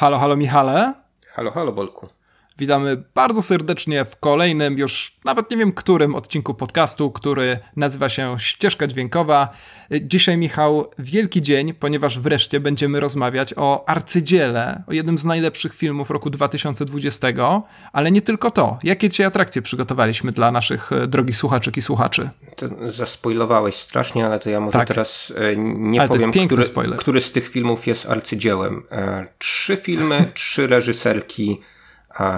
Halo, halo Michale. Halo, halo Bolku. Witamy bardzo serdecznie w kolejnym, już nawet nie wiem którym odcinku podcastu, który nazywa się Ścieżka Dźwiękowa. Dzisiaj, Michał, wielki dzień, ponieważ wreszcie będziemy rozmawiać o arcydziele, o jednym z najlepszych filmów roku 2020, ale nie tylko to. Jakie dzisiaj atrakcje przygotowaliśmy dla naszych e, drogich słuchaczek i słuchaczy? To zaspoilowałeś strasznie, ale to ja może tak. teraz e, nie ale powiem, który, który z tych filmów jest arcydziełem. E, trzy filmy, trzy reżyserki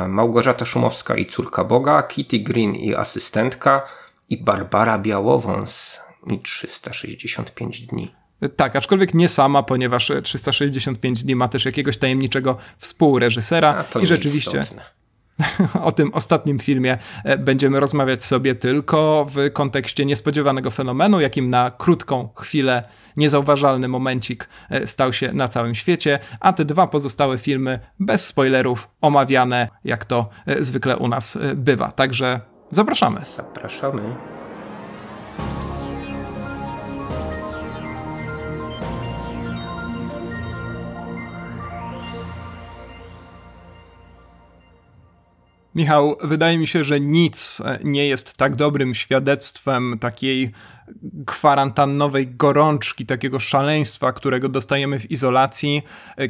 Małgorzata Szumowska i córka Boga, Kitty Green i asystentka i Barbara Białowąs i 365 dni. Tak, aczkolwiek nie sama, ponieważ 365 dni ma też jakiegoś tajemniczego współreżysera i rzeczywiście. Istotne. o tym ostatnim filmie e, będziemy rozmawiać sobie tylko w kontekście niespodziewanego fenomenu, jakim na krótką chwilę niezauważalny momencik e, stał się na całym świecie, a te dwa pozostałe filmy bez spoilerów omawiane, jak to e, zwykle u nas bywa. Także zapraszamy. Zapraszamy. Michał, wydaje mi się, że nic nie jest tak dobrym świadectwem takiej kwarantannowej gorączki, takiego szaleństwa, którego dostajemy w izolacji,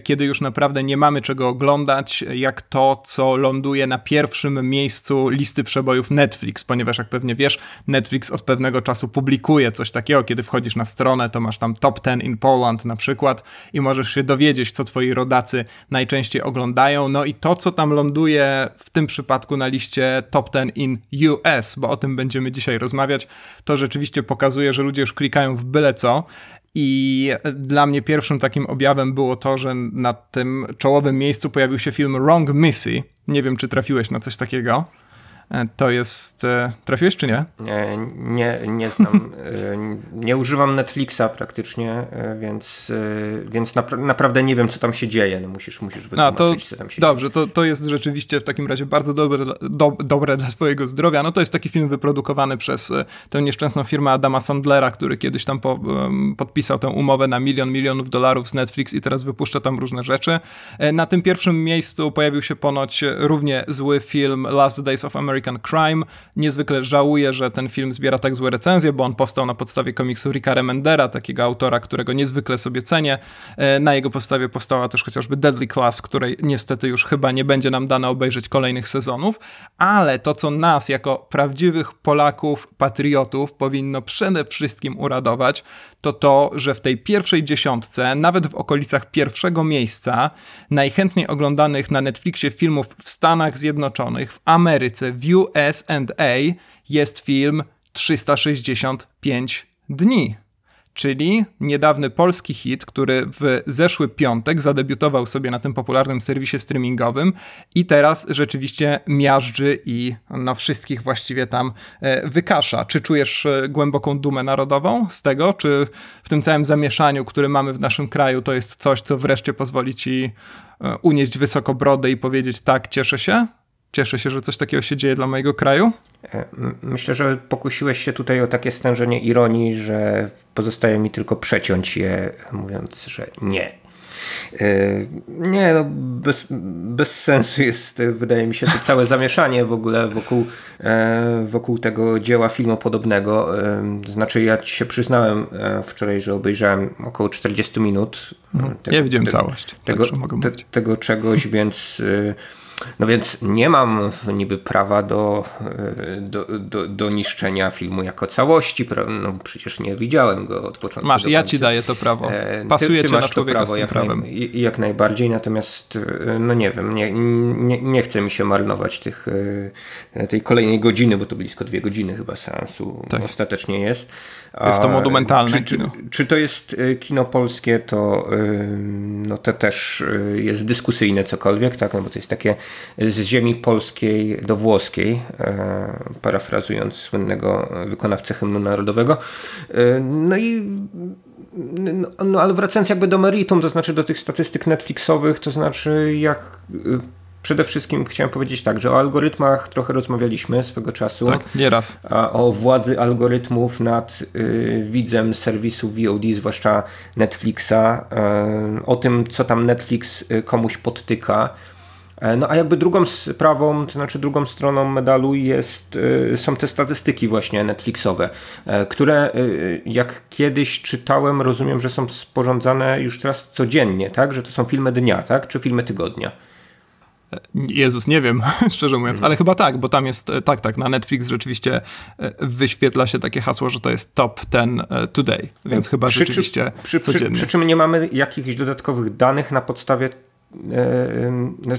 kiedy już naprawdę nie mamy czego oglądać, jak to, co ląduje na pierwszym miejscu listy przebojów Netflix, ponieważ jak pewnie wiesz, Netflix od pewnego czasu publikuje coś takiego, kiedy wchodzisz na stronę, to masz tam top 10 in Poland na przykład i możesz się dowiedzieć, co twoi rodacy najczęściej oglądają, no i to, co tam ląduje w tym przypadku na liście top 10 in US, bo o tym będziemy dzisiaj rozmawiać, to rzeczywiście pokazuje pokazuje, że ludzie już klikają w byle co. I dla mnie pierwszym takim objawem było to, że na tym czołowym miejscu pojawił się film Wrong Missy. Nie wiem, czy trafiłeś na coś takiego. E, to jest. E, trafiłeś czy nie? Nie, nie, nie znam. E, nie używam Netflixa praktycznie, więc, więc napra naprawdę nie wiem, co tam się dzieje. No musisz, musisz wytłumaczyć, no, to, co tam się Dobrze, dzieje. to, to jest rzeczywiście w takim razie bardzo dobre, do, dobre dla Twojego zdrowia. No to jest taki film wyprodukowany przez tę nieszczęsną firmę Adama Sandlera, który kiedyś tam po, podpisał tę umowę na milion milionów dolarów z Netflix i teraz wypuszcza tam różne rzeczy. Na tym pierwszym miejscu pojawił się ponoć równie zły film Last Days of America American Crime. Niezwykle żałuję, że ten film zbiera tak złe recenzje, bo on powstał na podstawie komiksu Ricka Remendera, takiego autora, którego niezwykle sobie cenię. E, na jego podstawie powstała też chociażby Deadly Class, której niestety już chyba nie będzie nam dane obejrzeć kolejnych sezonów, ale to, co nas jako prawdziwych Polaków, patriotów powinno przede wszystkim uradować, to to, że w tej pierwszej dziesiątce, nawet w okolicach pierwszego miejsca, najchętniej oglądanych na Netflixie filmów w Stanach Zjednoczonych, w Ameryce, w USA jest film 365 dni czyli niedawny polski hit, który w zeszły piątek zadebiutował sobie na tym popularnym serwisie streamingowym i teraz rzeczywiście miażdży i no, wszystkich właściwie tam e, wykasza. Czy czujesz e, głęboką dumę narodową z tego, czy w tym całym zamieszaniu, który mamy w naszym kraju, to jest coś, co wreszcie pozwoli ci e, unieść wysoko brodę i powiedzieć tak, cieszę się? Cieszę się, że coś takiego się dzieje dla mojego kraju. E, myślę, że pokusiłeś się tutaj o takie stężenie ironii, że pozostaje mi tylko przeciąć je, mówiąc, że nie. E, nie, no bez, bez sensu jest, wydaje mi się, to całe zamieszanie w ogóle wokół, e, wokół tego dzieła filmopodobnego. Znaczy, ja ci się przyznałem wczoraj, że obejrzałem około 40 minut. No, tego, ja widziałem całość. Tego, te, tego czegoś, więc no więc nie mam niby prawa do, e, do, do, do niszczenia filmu jako całości. No przecież nie widziałem go od początku. Masz, ja ci daję to prawo. E, Pasuje ty, ty na człowieka prawo, z tym jak prawem. Naj, jak najbardziej, natomiast e, no nie wiem, nie, nie, nie chce mi się marnować tych, tej kolejnej godziny, bo to blisko dwie godziny chyba seansu tak. ostatecznie jest. Jest to monumentalne czy, czy, czy, to jest kino polskie, to, no to też jest dyskusyjne cokolwiek, tak? no bo to jest takie z ziemi polskiej do włoskiej, e, parafrazując słynnego wykonawcę hymnu narodowego. E, no i no, no, ale wracając jakby do meritum, to znaczy do tych statystyk Netflixowych, to znaczy jak przede wszystkim chciałem powiedzieć tak, że o algorytmach trochę rozmawialiśmy swego czasu. Tak, nieraz. A o władzy algorytmów nad y, widzem serwisu VOD, zwłaszcza Netflixa, y, o tym, co tam Netflix y, komuś podtyka. E, no a jakby drugą sprawą, to znaczy drugą stroną medalu jest, e, są te statystyki właśnie Netflixowe, e, które jak kiedyś czytałem, rozumiem, że są sporządzane już teraz codziennie, tak? Że to są filmy dnia, tak? Czy filmy tygodnia? Jezus, nie wiem, szczerze mówiąc, ale chyba tak, bo tam jest, tak, tak, na Netflix rzeczywiście wyświetla się takie hasło, że to jest top 10 today, więc chyba przy, rzeczywiście przy, codziennie. Przy, przy czym nie mamy jakichś dodatkowych danych na podstawie E,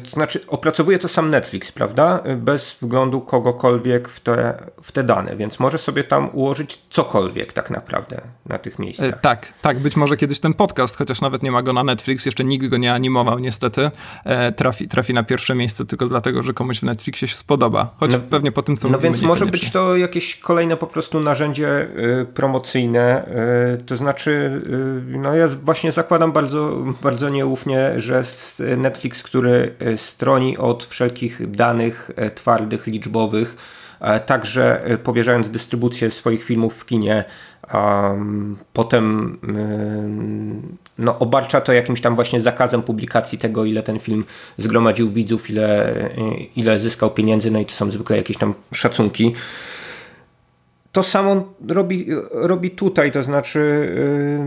to znaczy, opracowuje to sam Netflix, prawda? Bez wglądu kogokolwiek w te, w te dane, więc może sobie tam ułożyć cokolwiek tak naprawdę na tych miejscach. E, tak, tak. Być może kiedyś ten podcast, chociaż nawet nie ma go na Netflix, jeszcze nikt go nie animował, niestety, e, trafi, trafi na pierwsze miejsce tylko dlatego, że komuś w Netflixie się spodoba. Choć no, pewnie po tym, co No więc może być to jakieś kolejne po prostu narzędzie promocyjne. to znaczy, no ja właśnie zakładam bardzo, bardzo nieufnie, że z Netflix, który e, stroni od wszelkich danych e, twardych, liczbowych, e, także powierzając dystrybucję swoich filmów w kinie, potem um, no, obarcza to jakimś tam właśnie zakazem publikacji tego, ile ten film zgromadził widzów, ile, ile zyskał pieniędzy, no i to są zwykle jakieś tam szacunki. To samo robi, robi tutaj, to znaczy yy,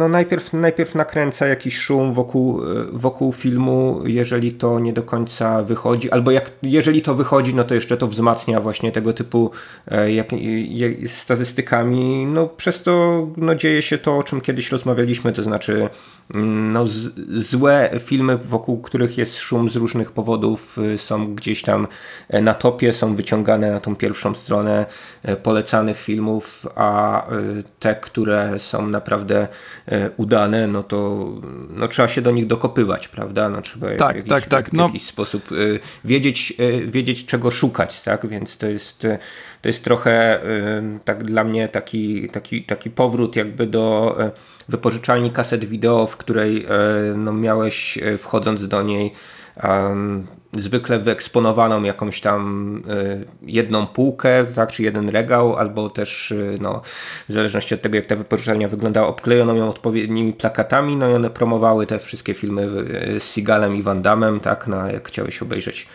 no najpierw, najpierw nakręca jakiś szum wokół, wokół filmu, jeżeli to nie do końca wychodzi, albo jak, jeżeli to wychodzi, no to jeszcze to wzmacnia właśnie tego typu e, jak, jak, statystykami. No przez to no, dzieje się to, o czym kiedyś rozmawialiśmy, to znaczy mm, no, z, złe filmy, wokół których jest szum z różnych powodów, y, są gdzieś tam e, na topie, są wyciągane na tą pierwszą stronę e, filmów, a y, te, które są naprawdę y, udane, no to no, trzeba się do nich dokopywać, prawda? No, trzeba tak, jakiś, tak, tak. W no. jakiś sposób y, wiedzieć, wiedzieć, czego szukać, tak? Więc to jest, to jest trochę tak dla mnie taki, taki, taki powrót jakby do wypożyczalni kaset wideo, w której no, miałeś wchodząc do niej um, zwykle wyeksponowaną jakąś tam y, jedną półkę, tak, czy jeden regał, albo też y, no, w zależności od tego jak ta wypożyczalnia wyglądała, obklejoną ją odpowiednimi plakatami, no i one promowały te wszystkie filmy y, z Seagalem i Van Damme, tak, no, jak chciałeś obejrzeć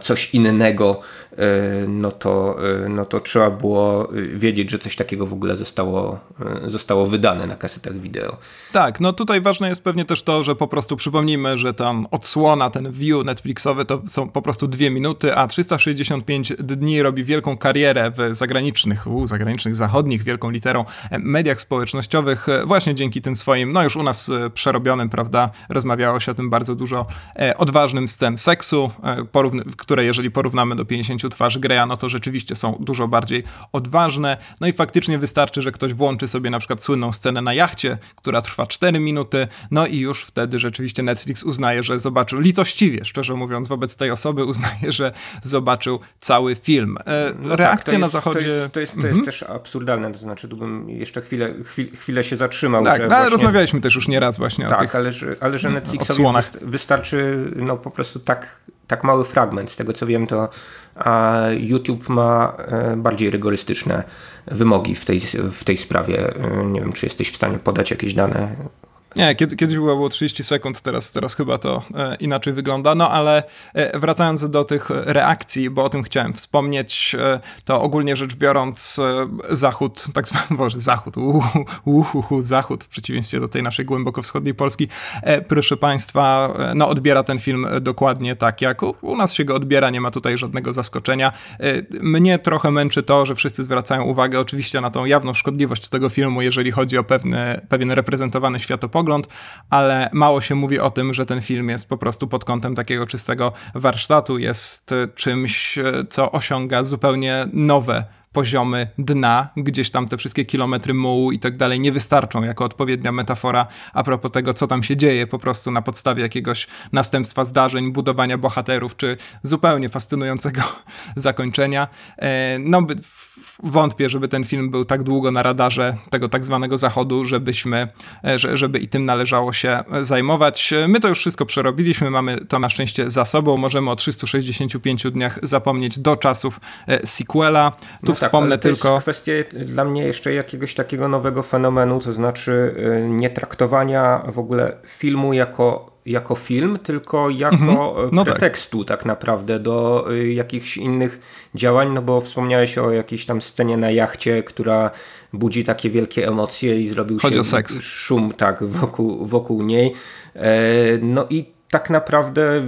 coś innego, e, no to, e, no to trzeba było wiedzieć, że coś takiego w ogóle zostało, e, zostało wydane na kasetach wideo. Tak, no tutaj ważne jest pewnie też to, że po prostu przypomnijmy, że tam odsłona, ten view Netflixowy to są po prostu dwie minuty, a 365 dni robi wielką karierę w zagranicznych, u, zagranicznych, zachodnich, wielką literą, mediach społecznościowych, właśnie dzięki tym swoim, no już u nas przerobionym, prawda, rozmawiało się o tym bardzo dużo, odważnym scen seksu, porównywania które jeżeli porównamy do 50 twarzy Greya, no to rzeczywiście są dużo bardziej odważne. No i faktycznie wystarczy, że ktoś włączy sobie na przykład słynną scenę na jachcie, która trwa 4 minuty, no i już wtedy rzeczywiście Netflix uznaje, że zobaczył, litościwie, szczerze mówiąc, wobec tej osoby uznaje, że zobaczył cały film. E, no tak, reakcja tak, na zachodzie... To jest, to jest, to jest mhm. też absurdalne, to znaczy tu bym jeszcze chwilę, chwilę, chwilę się zatrzymał. Tak, no, właśnie... rozmawialiśmy też już nieraz właśnie tak, o tych ale, że, ale że Netflixowi wystarczy no po prostu tak tak mały fragment. Z tego co wiem, to YouTube ma e, bardziej rygorystyczne wymogi w tej, w tej sprawie. E, nie wiem, czy jesteś w stanie podać jakieś dane nie, kiedy, kiedyś było, było 30 sekund, teraz, teraz chyba to e, inaczej wygląda. No ale e, wracając do tych reakcji, bo o tym chciałem wspomnieć, e, to ogólnie rzecz biorąc, e, Zachód, tak zwany, Boże, Zachód, uhuhu, Zachód, w przeciwieństwie do tej naszej głęboko wschodniej Polski, e, proszę Państwa, e, no odbiera ten film dokładnie tak, jak u, nas się go odbiera, nie ma tutaj żadnego zaskoczenia. mnie trochę męczy to, że wszyscy zwracają uwagę oczywiście na tą jawną szkodliwość tego filmu, jeżeli chodzi o pewny, pewien reprezentowany światopogląd, pogląd, ale mało się mówi o tym, że ten film jest po prostu pod kątem takiego czystego warsztatu, jest czymś, co osiąga zupełnie nowe poziomy dna, gdzieś tam te wszystkie kilometry mułu i tak dalej nie wystarczą jako odpowiednia metafora a propos tego, co tam się dzieje po prostu na podstawie jakiegoś następstwa zdarzeń, budowania bohaterów, czy zupełnie fascynującego zakończenia. E, no, wątpię, żeby ten film był tak długo na radarze tego tak zwanego zachodu, żebyśmy, e, żeby i tym należało się zajmować. My to już wszystko przerobiliśmy, mamy to na szczęście za sobą, możemy o 365 dniach zapomnieć do czasów e, sequela. Tu no tak, wspomnę tylko. To jest kwestia dla mnie jeszcze jakiegoś takiego nowego fenomenu, to znaczy e, nie traktowania w ogóle filmu jako jako film, tylko jako mhm. no tak. pretekstu tak. tak. naprawdę do y, jakichś innych działań, no bo wspomniałeś o jakiejś tam scenie na jachcie, która budzi takie wielkie emocje i zrobił Chodzi się szum tak wokół, wokół niej. E, no i tak naprawdę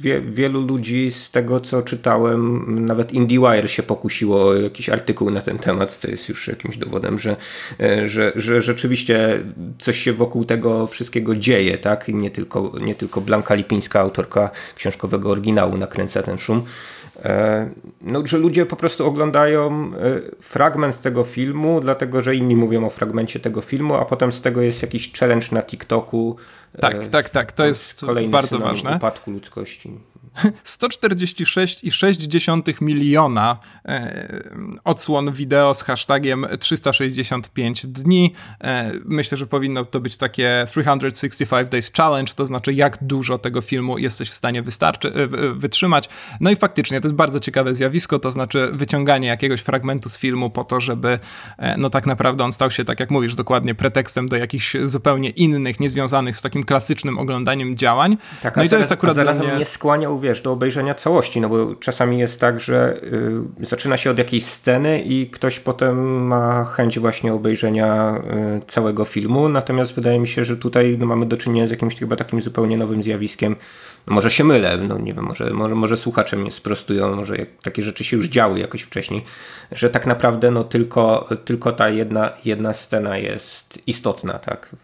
wie, wielu ludzi z tego, co czytałem, nawet IndieWire się pokusiło o jakiś artykuł na ten temat, co jest już jakimś dowodem, że, e, że, że rzeczywiście coś się wokół tego wszystkiego dzieje, tak? Nie tylko, nie tylko Blanka Lipińska, autorka książkowego oryginału, nakręca ten szum. E, no, że ludzie po prostu oglądają e, fragment tego filmu, dlatego że inni mówią o fragmencie tego filmu, a potem z tego jest jakiś challenge na TikToku. Tak, e, tak, tak. To jest bardzo ważne. upadku ludzkości. 146,6 miliona e, odsłon wideo z hashtagiem 365 dni. E, myślę, że powinno to być takie 365 Days Challenge, to znaczy jak dużo tego filmu jesteś w stanie wystarczy, e, wytrzymać. No i faktycznie to jest bardzo ciekawe zjawisko, to znaczy wyciąganie jakiegoś fragmentu z filmu po to, żeby no tak naprawdę on stał się, tak jak mówisz, dokładnie pretekstem do jakichś zupełnie innych, niezwiązanych z takim klasycznym oglądaniem działań. Tak, no i to zaraz, jest akurat zarazem mnie... nie skłaniał, wiesz, do obejrzenia całości, no bo czasami jest tak, że y, zaczyna się od jakiejś sceny i ktoś potem ma chęć właśnie obejrzenia y, całego filmu, natomiast wydaje mi się, że tutaj no, mamy do czynienia z jakimś chyba takim zupełnie nowym zjawiskiem. No, może się mylę, no nie wiem, może, może, może słuchacze mnie sprostują, może jak, takie rzeczy się już działy jakoś wcześniej, że tak naprawdę no tylko, tylko ta jedna, jedna scena jest istotna, tak?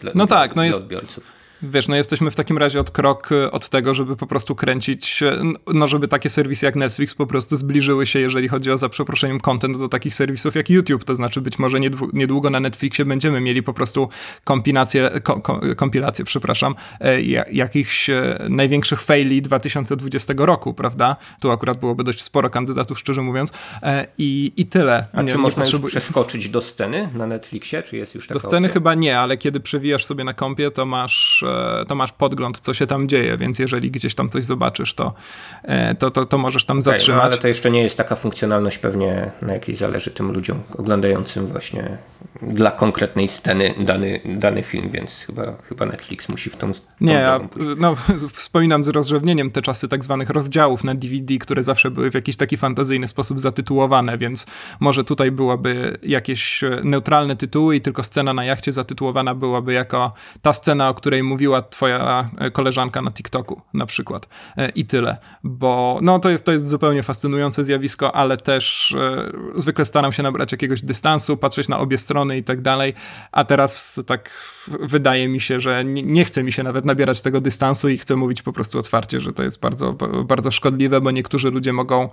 Dla, no tak, dla, no jest, odbiorców wiesz, no jesteśmy w takim razie od krok y, od tego, żeby po prostu kręcić, y, no żeby takie serwisy jak Netflix po prostu zbliżyły się, jeżeli chodzi o za przeproszeniem content do takich serwisów jak YouTube, to znaczy być może niedługo na Netflixie będziemy mieli po prostu kompilację, ko, kompilację, przepraszam, e, jakichś e, największych faili 2020 roku, prawda? Tu akurat byłoby dość sporo kandydatów, szczerze mówiąc e, i, i tyle. A nie, czy można potrzebu... przeskoczyć do sceny na Netflixie, czy jest już taka Do sceny opcja? chyba nie, ale kiedy przewijasz sobie na kompie, to masz to masz podgląd, co się tam dzieje, więc jeżeli gdzieś tam coś zobaczysz, to, e, to, to, to możesz tam okay, zatrzymać. No, ale to jeszcze nie jest taka funkcjonalność pewnie, na jakiej zależy tym ludziom oglądającym właśnie dla konkretnej sceny dany, dany film, więc chyba, chyba Netflix musi w tą, Nie, ja, no, wspominam z rozrzewnieniem te czasy tak zwanych rozdziałów na DVD, które zawsze były w jakiś taki fantazyjny sposób zatytułowane, więc może tutaj byłaby jakieś neutralne tytuły i tylko scena na jachcie zatytułowana byłaby jako ta scena, o której mówiła twoja e, koleżanka na TikToku na przykład. E, i tyle, bo no to jest, to jest zupełnie fascynujące zjawisko, ale też e, zwykle staram się nabrać jakiegoś dystansu, patrzeć na obie strony i tak dalej, a teraz tak wydaje mi się, że nie, nie chce mi się nawet nabierać tego dystansu i chcę mówić po prostu otwarcie, że to jest bardzo, bardzo szkodliwe, bo niektórzy ludzie mogą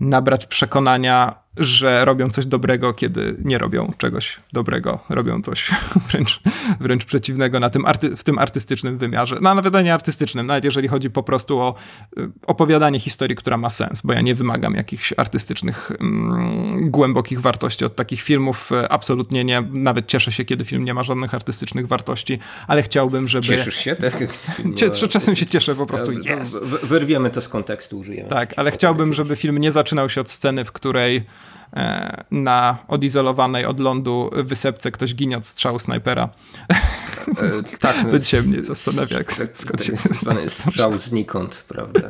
nabrać przekonania, że robią coś dobrego, kiedy nie robią czegoś dobrego, robią coś wręcz, wręcz przeciwnego na tym arty, w tym artystycznym wymiarze. No, nawet nie artystycznym, nawet jeżeli chodzi po prostu o y, opowiadanie historii, która ma sens, bo ja nie wymagam jakichś artystycznych, mm, głębokich wartości od takich filmów. Absolutnie nie. Nawet cieszę się, kiedy film nie ma żadnych artystycznych wartości, ale chciałbym, żeby... Cieszysz się? Tak? Czasem się cieszę po prostu. Yes. Wyrwiemy to z kontekstu, użyjemy. Tak, ale chciałbym, żeby film nie zaczynał się od sceny, w której na odizolowanej od lądu wysepce ktoś ginie od strzału snajpera. E, tak. No, to się mnie zastanawia, jak, tak, skąd się strzał znikąd, prawda?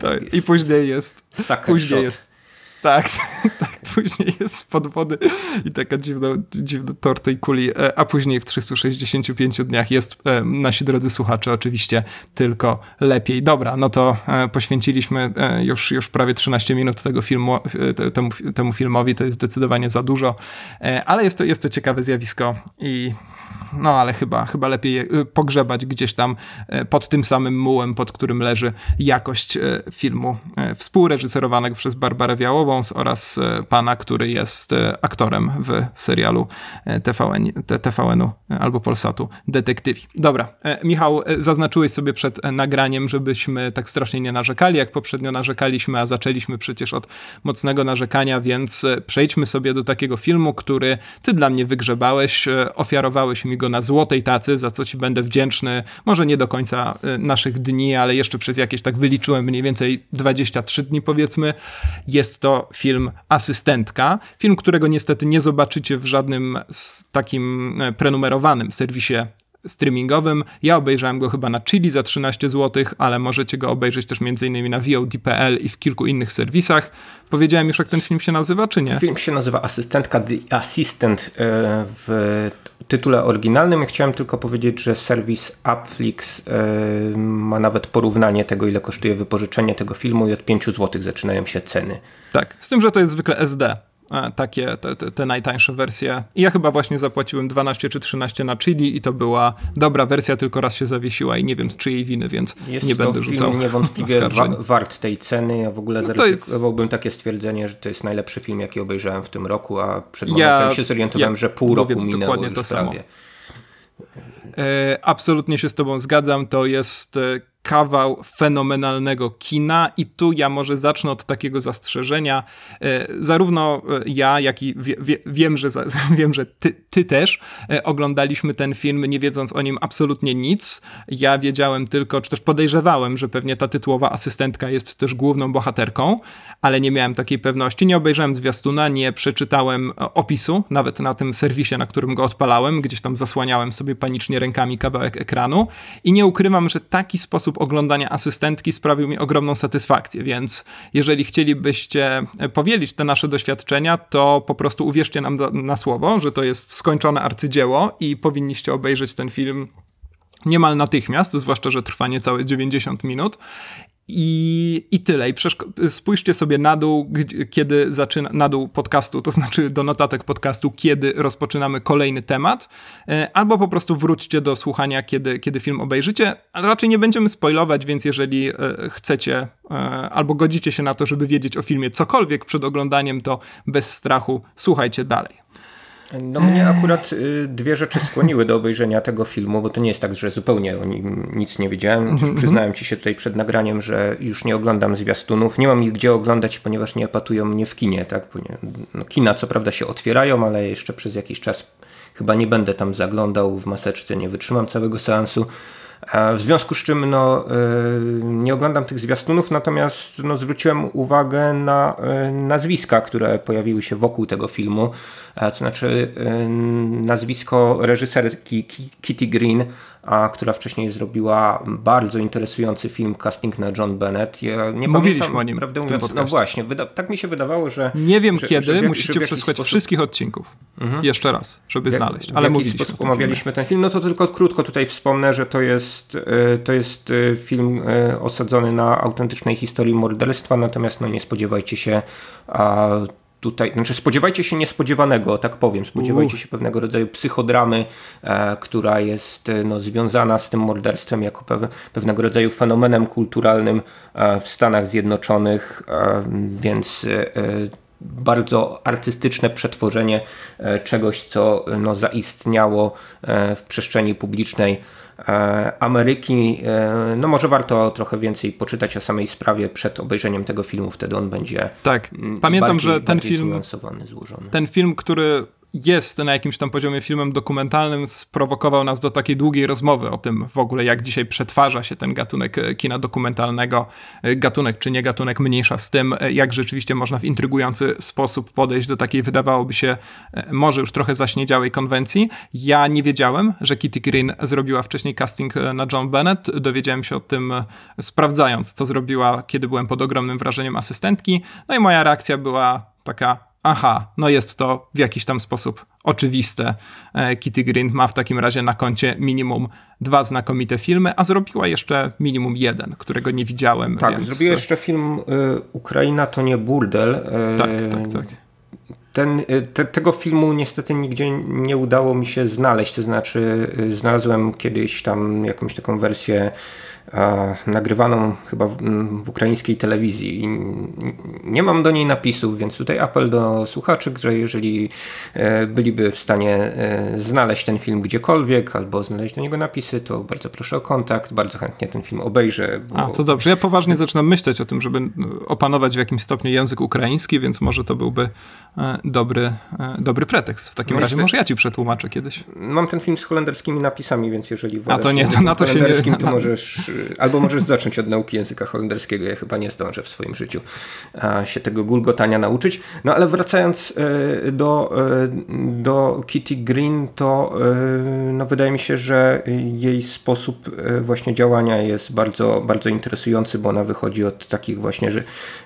Tak, I później jest... Później shot. jest tak, tak. później jest spod wody i taka dziwna, dziwna tor tej kuli, a później w 365 dniach jest, nasi drodzy słuchacze, oczywiście tylko lepiej. Dobra, no to poświęciliśmy już, już prawie 13 minut tego filmu, temu, temu filmowi, to jest zdecydowanie za dużo, ale jest to, jest to ciekawe zjawisko i no ale chyba, chyba lepiej pogrzebać gdzieś tam pod tym samym mułem, pod którym leży jakość filmu współreżyserowanego przez Barbarę Wiałową oraz pana, który jest aktorem w serialu TVN, TVN-u albo Polsatu Detektywi. Dobra, Michał, zaznaczyłeś sobie przed nagraniem, żebyśmy tak strasznie nie narzekali, jak poprzednio narzekaliśmy, a zaczęliśmy przecież od mocnego narzekania, więc przejdźmy sobie do takiego filmu, który ty dla mnie wygrzebałeś, ofiarowałeś mi go na złotej tacy, za co ci będę wdzięczny. Może nie do końca naszych dni, ale jeszcze przez jakieś, tak wyliczyłem, mniej więcej 23 dni powiedzmy. Jest to film Asystentka. Film, którego niestety nie zobaczycie w żadnym takim e, prenumerowanym serwisie streamingowym. Ja obejrzałem go chyba na Chili za 13 zł, ale możecie go obejrzeć też m.in. na VOD.pl i w kilku innych serwisach. Powiedziałem już, jak ten film się nazywa, czy nie? Film się nazywa Asystentka The Assistant e, w tytule oryginalnym. Chciałem tylko powiedzieć, że serwis Upflix e, ma nawet porównanie tego, ile kosztuje wypożyczenie tego filmu i od 5 zł zaczynają się ceny. Tak, z tym, że to jest zwykle SD. E, takie, te, te, najtańsze wersje. I ja chyba właśnie zapłaciłem 12 czy 13 na Chili i to była dobra wersja, tylko raz się zawiesiła i nie wiem z czyjej winy, więc jest nie będę rzucał film niewątpliwie wa wart tej ceny. Ja w ogóle no zaryzykowałbym jest... takie stwierdzenie, że to jest najlepszy film, jaki obejrzałem w tym roku, a przed momentem ja, się zorientowałem, ja że pół roku minęło dokładnie to prawie. Samo. E, absolutnie się z tobą zgadzam. To jest e, kawał fenomenalnego kina i tu ja może zacznę od takiego zastrzeżenia. E, zarówno e, ja, jak i wie, wie, wiem, że, wiem, że ty, ty, też e, oglądaliśmy ten film, nie wiedząc o nim absolutnie nic. Ja wiedziałem tylko, czy też podejrzewałem, że pewnie ta tytułowa asystentka jest też główną bohaterką, ale nie miałem takiej pewności. Nie obejrzałem zwiastuna, nie przeczytałem opisu, nawet na tym serwisie, na którym go odpalałem, gdzieś tam zasłaniałem sobie panicznie rękami kawałek ekranu i nie ukrywam, że taki sposób oglądania asystentki sprawił mi ogromną satysfakcję, więc jeżeli chcielibyście powielić te nasze doświadczenia, to po prostu uwierzcie nam na słowo, że to jest skończone arcydzieło i powinniście obejrzeć ten film niemal natychmiast, zwłaszcza, że trwa niecałe 90 minut. I, I tyle. I spójrzcie sobie na dół, kiedy zaczyna, na dół podcastu, to znaczy do notatek podcastu, kiedy rozpoczynamy kolejny temat, e, albo po prostu wróćcie do słuchania, kiedy, kiedy film obejrzycie. Raczej nie będziemy spoilować, więc jeżeli e, chcecie e, albo godzicie się na to, żeby wiedzieć o filmie cokolwiek przed oglądaniem, to bez strachu słuchajcie dalej. No mnie akurat y, dwie rzeczy skłoniły do obejrzenia tego filmu, bo to nie jest tak, że zupełnie o nim nic nie wiedziałem. Już przyznałem ci się tutaj przed nagraniem, że już nie oglądam zwiastunów. Nie mam ich gdzie oglądać, ponieważ nie patują mnie w kinie. Tak? No, kina co prawda się otwierają, ale jeszcze przez jakiś czas chyba nie będę tam zaglądał w maseczce, nie wytrzymam całego seansu. W związku z czym no, y, nie oglądam tych zwiastunów, natomiast no, zwróciłem uwagę na y, nazwiska, które pojawiły się wokół tego filmu. To znaczy nazwisko reżyserki Kitty Green, a, która wcześniej zrobiła bardzo interesujący film Casting na John Bennett. Ja nie Mówiliśmy pamiętam, o nim. Prawdę mówiąc, no właśnie, tak mi się wydawało, że. Nie wiem że, kiedy, że, że musicie przesłuchać sposób... wszystkich odcinków. Mhm. Jeszcze raz, żeby jak, znaleźć. Ale w jakiś sposób omawialiśmy ten film. No to tylko krótko tutaj wspomnę, że to jest, e, to jest e, film e, osadzony na autentycznej historii morderstwa, natomiast no nie spodziewajcie się a, tutaj, znaczy spodziewajcie się niespodziewanego, tak powiem, spodziewajcie się pewnego rodzaju psychodramy, e, która jest e, no, związana z tym morderstwem jako pew, pewnego rodzaju fenomenem kulturalnym e, w Stanach Zjednoczonych, e, więc e, bardzo artystyczne przetworzenie e, czegoś, co no, zaistniało w przestrzeni publicznej. E, Ameryki. E, no może warto trochę więcej poczytać o samej sprawie przed obejrzeniem tego filmu, wtedy on będzie Tak, pamiętam, bardziej, że ten film złożony. Ten film, który jest na jakimś tam poziomie filmem dokumentalnym, sprowokował nas do takiej długiej rozmowy o tym w ogóle, jak dzisiaj przetwarza się ten gatunek e, kina dokumentalnego, e, gatunek czy nie gatunek, mniejsza z tym, e, jak rzeczywiście można w intrygujący sposób podejść do takiej, wydawałoby się, może już trochę zaśniedziałej konwencji. Ja nie wiedziałem, że Kitty Green zrobiła wcześniej casting na John Bennett. Dowiedziałem się o tym sprawdzając, co zrobiła, kiedy byłem pod ogromnym wrażeniem asystentki. No i moja reakcja była taka aha, no jest to w jakiś tam sposób oczywiste. E, Kitty Green ma w takim razie na koncie minimum dwa znakomite filmy, a zrobiła jeszcze minimum jeden, którego nie widziałem. Tak, więc... zrobiła jeszcze film y, Ukraina to nie burdel. Y, tak, tak, tak. Ten, te, tego filmu niestety nigdzie nie udało mi się znaleźć, to znaczy znalazłem kiedyś tam jakąś taką wersję nagrywaną chyba w, w, ukraińskiej telewizji. Nie mam do niej napisów, więc tutaj apel do słuchaczy, że jeżeli e, byliby w stanie e, znaleźć ten film gdziekolwiek albo znaleźć do niego napisy, to bardzo proszę o kontakt, bardzo chętnie ten film obejrzę. Bo... A, to dobrze. Ja poważnie zaczynam myśleć o tym, żeby opanować w jakimś stopniu język ukraiński, więc może to byłby e, dobry, dobry pretekst. W takim no razie może ja ci przetłumaczę kiedyś. Mam ten film z holenderskimi napisami, więc jeżeli A to nie, to na to się nie... to możesz albo możesz zacząć od nauki języka holenderskiego. Ja chyba nie zdążę w swoim życiu się tego gulgotania nauczyć. No ale wracając e, do, e, do Kitty Green, to e, no, wydaje mi się, że jej sposób właśnie działania jest bardzo, bardzo interesujący, bo ona wychodzi od takich właśnie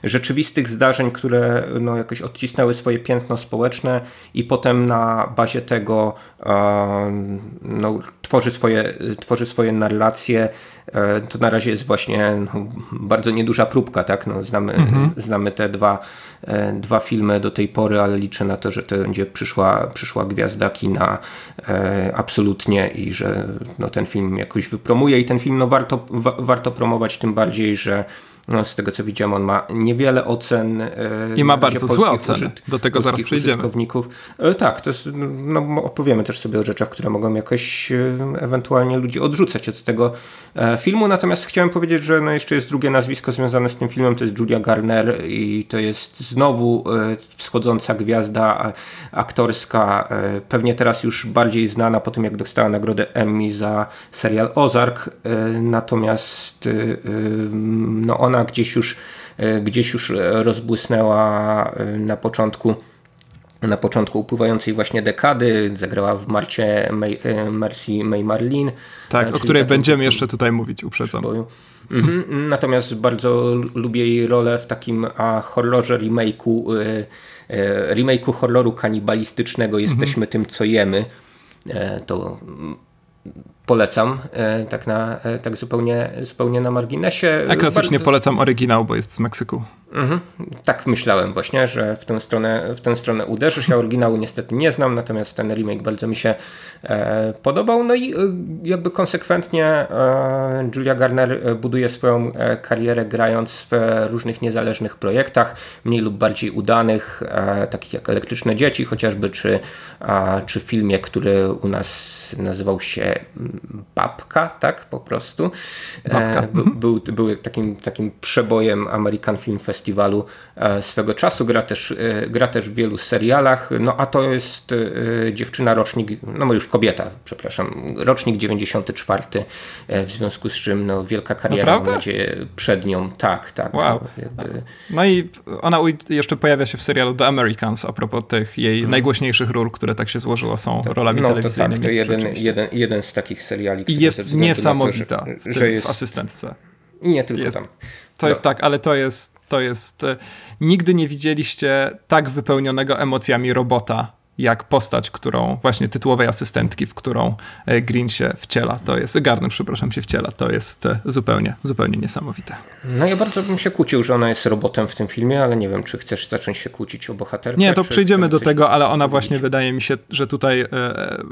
rzeczywistych zdarzeń, które no, jakoś odcisnęły swoje piętno społeczne i potem na bazie tego no, tworzy, swoje, tworzy swoje narracje to na razie jest właśnie no, bardzo nieduża próbka, tak? No, znamy, mhm. znamy te dwa, e, dwa filmy do tej pory, ale liczę na to, że to będzie przyszła, przyszła gwiazda kina e, absolutnie i że no, ten film jakoś wypromuje i ten film no, warto, wa, warto promować tym bardziej, że no, z tego co widziałem, on ma niewiele ocen. E, I ma bardzo złe oceny. Do tego zaraz przejdziemy. E, tak, to jest, no, opowiemy też sobie o rzeczach, które mogą jakoś e, ewentualnie ludzi odrzucać od tego filmu. Natomiast chciałem powiedzieć, że no jeszcze jest drugie nazwisko związane z tym filmem, to jest Julia Garner i to jest znowu wschodząca gwiazda aktorska, pewnie teraz już bardziej znana po tym, jak dostała nagrodę Emmy za serial Ozark. Natomiast no, ona ona gdzieś już, e, gdzieś już rozbłysnęła e, na początku na początku upływającej właśnie dekady, zagrała w Marcie May, e, Mercy May Marlin. Tak, o której będziemy jeszcze tutaj mówić, uprzedzam. Mhm. Natomiast bardzo lubię jej rolę w takim a, horrorze remake'u, e, remake'u horroru kanibalistycznego Jesteśmy mhm. tym, co jemy. E, to polecam, e, tak, na, e, tak zupełnie, zupełnie na marginesie. A klasycznie Bardzo... polecam oryginał, bo jest z Meksyku. Mhm. Tak myślałem właśnie, że w tę stronę, w tę stronę uderzysz. Ja oryginału niestety nie znam, natomiast ten remake bardzo mi się e, podobał. No i e, jakby konsekwentnie e, Julia Garner buduje swoją e, karierę grając w różnych niezależnych projektach, mniej lub bardziej udanych, takich jak Elektryczne Dzieci chociażby, czy, czy filmie, który u nas nazywał się Babka, tak po prostu. Babka. Był, był, był takim, takim przebojem American Film festiwalu e, swego czasu. Gra też, e, gra też w wielu serialach. No a to jest e, dziewczyna rocznik, no już kobieta, przepraszam, rocznik 94, w związku z czym no, wielka kariera nadzieję przed nią. Tak, tak. Wow. No, jakby... no i ona jeszcze pojawia się w serialu The Americans a propos tych jej hmm. najgłośniejszych ról, które tak się złożyło, są to, rolami no, telewizyjnymi. To tak, to jeden, jeden, jeden z takich seriali. I jest niesamowita to, że, w, że jest... w asystentce. Nie tylko jest, tam. To jest tak, ale to jest, to jest. E, nigdy nie widzieliście tak wypełnionego emocjami robota jak postać, którą właśnie tytułowej asystentki, w którą e, Green się wciela. To jest, Garner, przepraszam, się wciela. To jest e, zupełnie, zupełnie niesamowite. No ja bardzo bym się kłócił, że ona jest robotem w tym filmie, ale nie wiem, czy chcesz zacząć się kłócić o bohaterkę? Nie, to przejdziemy do tego, ale ona właśnie wydaje mi się, że tutaj e,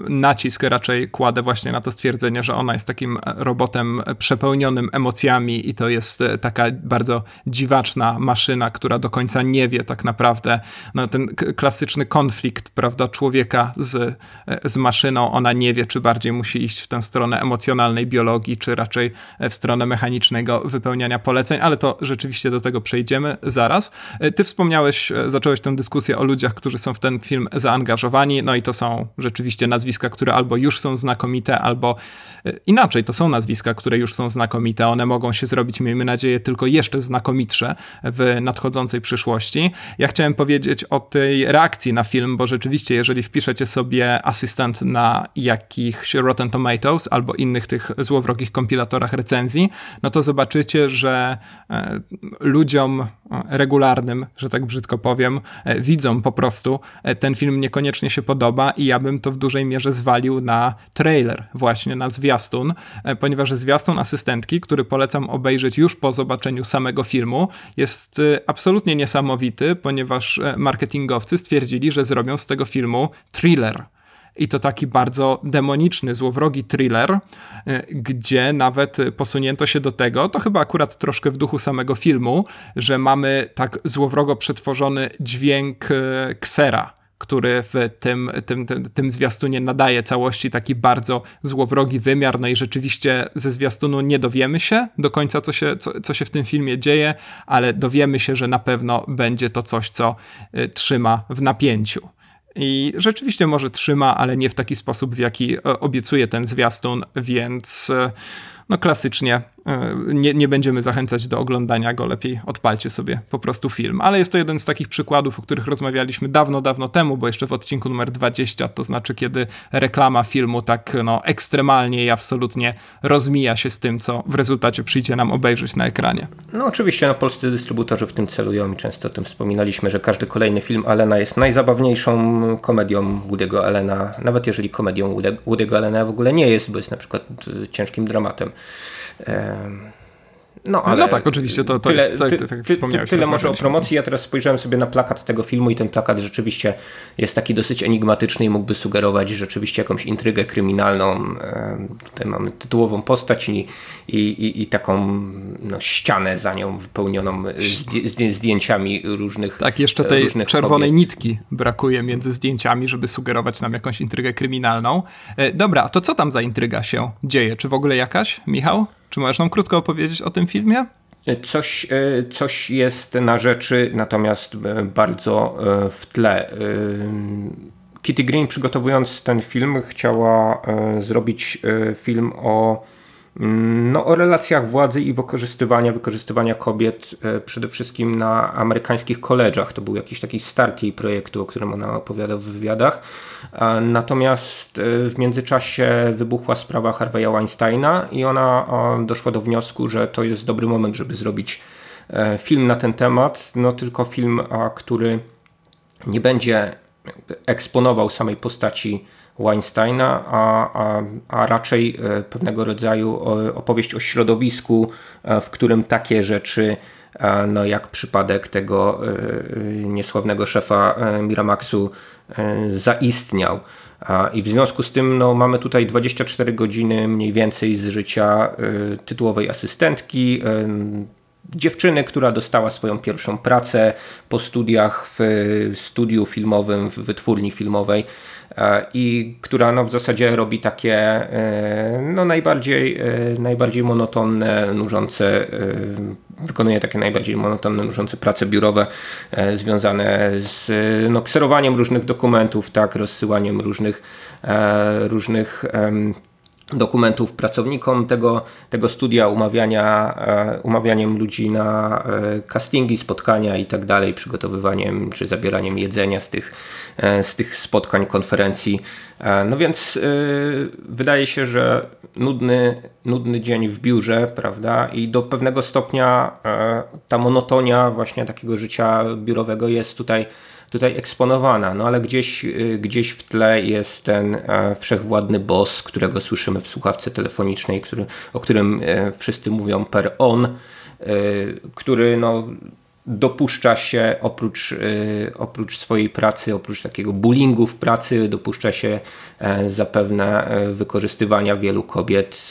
nacisk raczej kładę właśnie na to stwierdzenie, że ona jest takim robotem przepełnionym emocjami i to jest taka bardzo dziwaczna maszyna, która do końca nie wie tak naprawdę, no ten klasyczny konflikt, prawda, prawda, człowieka z, z maszyną, ona nie wie, czy bardziej musi iść w tę stronę emocjonalnej biologii, czy raczej w stronę mechanicznego wypełniania poleceń, ale to rzeczywiście do tego przejdziemy zaraz. Ty wspomniałeś, zacząłeś tę dyskusję o ludziach, którzy są w ten film zaangażowani, no i to są rzeczywiście nazwiska, które albo już są znakomite, albo e, inaczej, to są nazwiska, które już są znakomite, one mogą się zrobić, miejmy nadzieję, tylko jeszcze znakomitsze w nadchodzącej przyszłości. Ja chciałem powiedzieć o tej reakcji na film, bo rzeczywiście jeżeli wpiszecie sobie asystent na jakichś Rotten Tomatoes albo innych tych złowrogich kompilatorach recenzji, no to zobaczycie, że e, ludziom regularnym, że tak brzydko powiem, widzą po prostu ten film niekoniecznie się podoba i ja bym to w dużej mierze zwalił na trailer, właśnie na zwiastun, ponieważ zwiastun asystentki, który polecam obejrzeć już po zobaczeniu samego filmu, jest absolutnie niesamowity, ponieważ marketingowcy stwierdzili, że zrobią z tego filmu thriller. I to taki bardzo demoniczny, złowrogi thriller, e, gdzie nawet posunięto się do tego, to chyba akurat troszkę w duchu samego filmu, że mamy tak złowrogo przetworzony dźwięk e, ksera który w tym, tym, tym, tym zwiastunie nadaje całości taki bardzo złowrogi wymiar. No i rzeczywiście ze zwiastunu nie dowiemy się do końca, co się, co, co się w tym filmie dzieje, ale dowiemy się, że na pewno będzie to coś, co y, trzyma w napięciu. I rzeczywiście może trzyma, ale nie w taki sposób, w jaki e, obiecuje ten zwiastun, więc e, no klasycznie nie, nie będziemy zachęcać do oglądania go, lepiej odpalcie sobie po prostu film. Ale jest to jeden z takich przykładów, o których rozmawialiśmy dawno, dawno temu, bo jeszcze w odcinku numer 20, to znaczy kiedy reklama filmu tak no, ekstremalnie i absolutnie rozmija się z tym, co w rezultacie przyjdzie nam obejrzeć na ekranie. No oczywiście, no, polscy dystrybutorzy w tym celują i często o tym wspominaliśmy, że każdy kolejny film Alena jest najzabawniejszą komedią Woody'ego Allena, nawet jeżeli komedią Woody'ego Allena w ogóle nie jest, bo jest na przykład ciężkim dramatem. No, ale no tak, oczywiście, to, to tyle, jest, tak, tak ty, ty, Tyle może o promocji. Ja teraz spojrzałem sobie na plakat tego filmu i ten plakat rzeczywiście jest taki dosyć enigmatyczny i mógłby sugerować rzeczywiście jakąś intrygę kryminalną. Tutaj mamy tytułową postać i, i, i taką no, ścianę za nią wypełnioną zdjęciami różnych Tak, jeszcze tej czerwonej kobiet. nitki brakuje między zdjęciami, żeby sugerować nam jakąś intrygę kryminalną. E, dobra, to co tam za intryga się dzieje? Czy w ogóle jakaś, Michał? Czy możesz nam krótko opowiedzieć o tym filmie? Coś, e, coś jest na rzeczy, natomiast e, bardzo e, w tle. Kitty Green przygotowując ten film chciała zrobić film o no, o relacjach władzy i wykorzystywania, wykorzystywania kobiet e, przede wszystkim na amerykańskich koleżach. To był jakiś taki start jej projektu, o którym ona opowiada w wywiadach. Natomiast e, w międzyczasie wybuchła sprawa Harvey'a Weinsteina i ona doszła do wniosku, że to jest dobry moment, żeby zrobić e, film na ten temat. No tylko film, który nie będzie eksponował samej postaci Weinsteina, a, a, a raczej e, pewnego rodzaju opowieść o środowisku, e, w którym takie rzeczy, e, no jak przypadek tego niesławnego szefa Miramaxu, zaistniał. I w związku z tym no, mamy tutaj 24 godziny mniej więcej z życia tytułowej asystentki, dziewczyny, która dostała swoją pierwszą pracę po studiach w studiu filmowym, w wytwórni filmowej E, i która no, w zasadzie robi takie e, no, najbardziej, e, najbardziej monotonne, nużące, wykonuje takie najbardziej monotonne, nużące prace biurowe związane z no, kserowaniem różnych dokumentów, tak, rozsyłaniem różnych, różnych dokumentów pracownikom tego, tego studia, umawiania, e, umawianiem ludzi na e, castingi, spotkania i tak dalej, przygotowywaniem czy zabieraniem jedzenia z tych, e, z tych spotkań, konferencji. No więc wydaje się, że nudny, nudny dzień w biurze, prawda, i do pewnego stopnia ta monotonia właśnie takiego życia biurowego jest tutaj tutaj eksponowana, no ale gdzieś, y, gdzieś w tle jest ten e, wszechwładny boss, którego słyszymy w słuchawce telefonicznej, który, o którym e, wszyscy mówią per on, e, który no, dopuszcza się oprócz, oprócz swojej pracy, oprócz takiego bullyingu w pracy, dopuszcza się zapewne wykorzystywania wielu kobiet.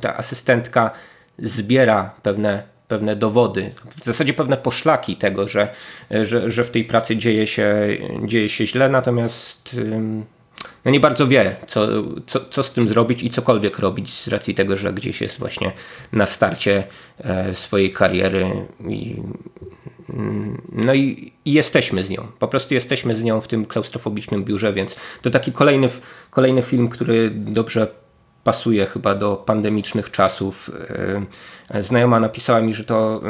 Ta asystentka zbiera pewne pewne dowody, w zasadzie pewne poszlaki tego, że, że, że w tej pracy dzieje się, dzieje się źle, natomiast no nie bardzo wie, co, co, co z tym zrobić i cokolwiek robić z racji tego, że gdzieś jest właśnie na starcie e, swojej kariery i no i, i, jesteśmy z nią. Po prostu jesteśmy z nią w tym klaustrofobicznym biurze, więc to taki kolejny, kolejny film, który dobrze pasuje chyba do pandemicznych czasów. Znajoma napisała mi, że to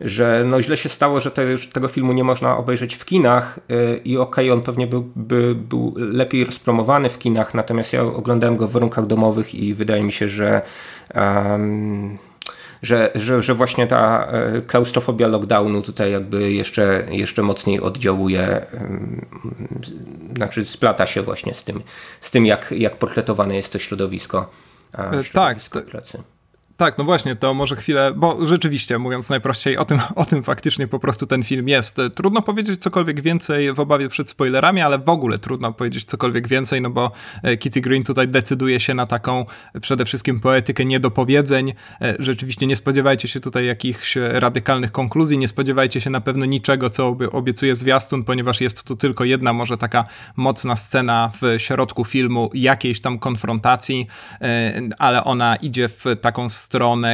że no źle się stało, że, te, że tego filmu nie można obejrzeć w kinach i okej, okay, on pewnie był, by, był lepiej rozpromowany w kinach, natomiast ja oglądałem go w warunkach domowych i wydaje mi się, że um, że, że, że właśnie ta e, klaustrofobia lockdownu tutaj jakby jeszcze, jeszcze mocniej oddziałuje, znaczy splata się właśnie z tym, z tym jak, jak portretowane jest to środowisko. E, środowisko tak, pracy. Tak, no właśnie, to może chwilę, bo rzeczywiście, mówiąc najprościej, o tym, o tym faktycznie po prostu ten film jest. Trudno powiedzieć cokolwiek więcej w obawie przed spoilerami, ale w ogóle trudno powiedzieć cokolwiek więcej, no bo e, Kitty Green tutaj decyduje się na taką przede wszystkim poetykę niedopowiedzeń. E, rzeczywiście nie spodziewajcie się tutaj jakichś radykalnych konkluzji, nie spodziewajcie się na pewno niczego, co obiecuje zwiastun, ponieważ jest tu tylko jedna może taka mocna scena w środku filmu jakiejś tam konfrontacji, e, ale ona idzie w taką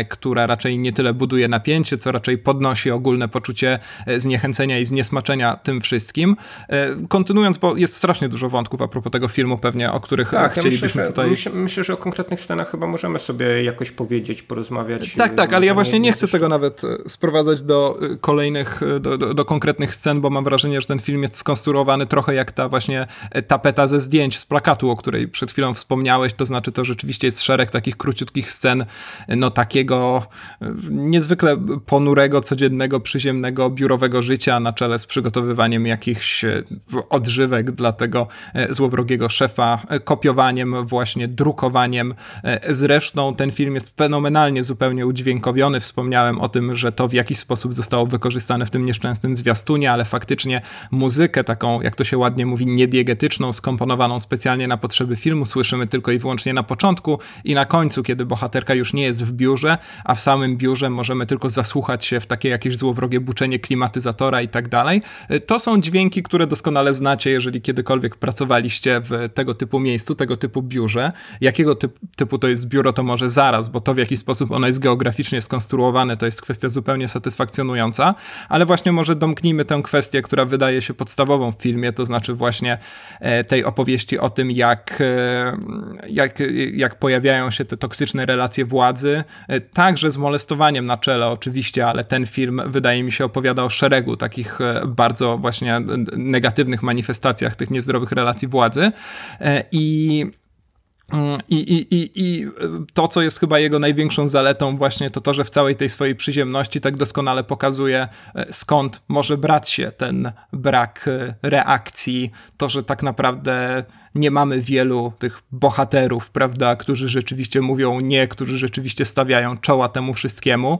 która raczej nie tyle buduje napięcie, co raczej podnosi ogólne poczucie e, zniechęcenia i zniesmaczenia tym wszystkim. E, kontynuując, bo jest strasznie dużo wątków a propos tego filmu pewnie, o których tak, chcielibyśmy ja myślę, tutaj... Myślę, myślę, że o konkretnych scenach chyba możemy sobie jakoś powiedzieć, porozmawiać. Tak, tak, ale ja właśnie nie chcę tego nawet e, sprowadzać do kolejnych, do, do, do konkretnych scen, bo mam wrażenie, że ten film jest skonstruowany trochę jak ta właśnie tapeta ze zdjęć z plakatu, o której przed chwilą wspomniałeś, to znaczy to rzeczywiście jest szereg takich króciutkich scen, no takiego e, niezwykle ponurego, codziennego, przyziemnego, biurowego życia na czele z przygotowywaniem jakichś e, odżywek dla tego e, złowrogiego szefa, kopiowaniem, właśnie drukowaniem. Zresztą ten film jest fenomenalnie zupełnie udźwiękowiony. Wspomniałem o tym, że to w jakiś sposób zostało wykorzystane w tym nieszczęsnym zwiastunie, ale faktycznie muzykę taką, jak to się ładnie mówi, niediegetyczną, skomponowaną specjalnie na potrzeby filmu słyszymy tylko i wyłącznie na początku i na końcu, kiedy bohaterka już nie jest w biurze, a w samym biurze możemy tylko zasłuchać się w takie jakieś złowrogie buczenie klimatyzatora i tak dalej. To są dźwięki, które doskonale znacie, jeżeli kiedykolwiek pracowaliście w tego typu miejscu, tego typu biurze. Jakiego typ, typu to jest biuro, to może zaraz, bo to w jaki sposób ono jest geograficznie skonstruowane, to jest kwestia zupełnie satysfakcjonująca, ale właśnie może domknijmy tę kwestię, która wydaje się podstawową w filmie, to znaczy właśnie e, tej opowieści o tym, jak, e, jak, jak pojawiają się te toksyczne relacje władzy, E, także z molestowaniem na czele oczywiście, ale ten film wydaje mi się opowiada o szeregu takich e, bardzo właśnie negatywnych manifestacjach tych niezdrowych relacji władzy. E, i i, i, i, I to, co jest chyba jego największą zaletą, właśnie to to, że w całej tej swojej przyziemności tak doskonale pokazuje, skąd może brać się ten brak reakcji, to, że tak naprawdę nie mamy wielu tych bohaterów, prawda, którzy rzeczywiście mówią nie, którzy rzeczywiście stawiają czoła temu wszystkiemu.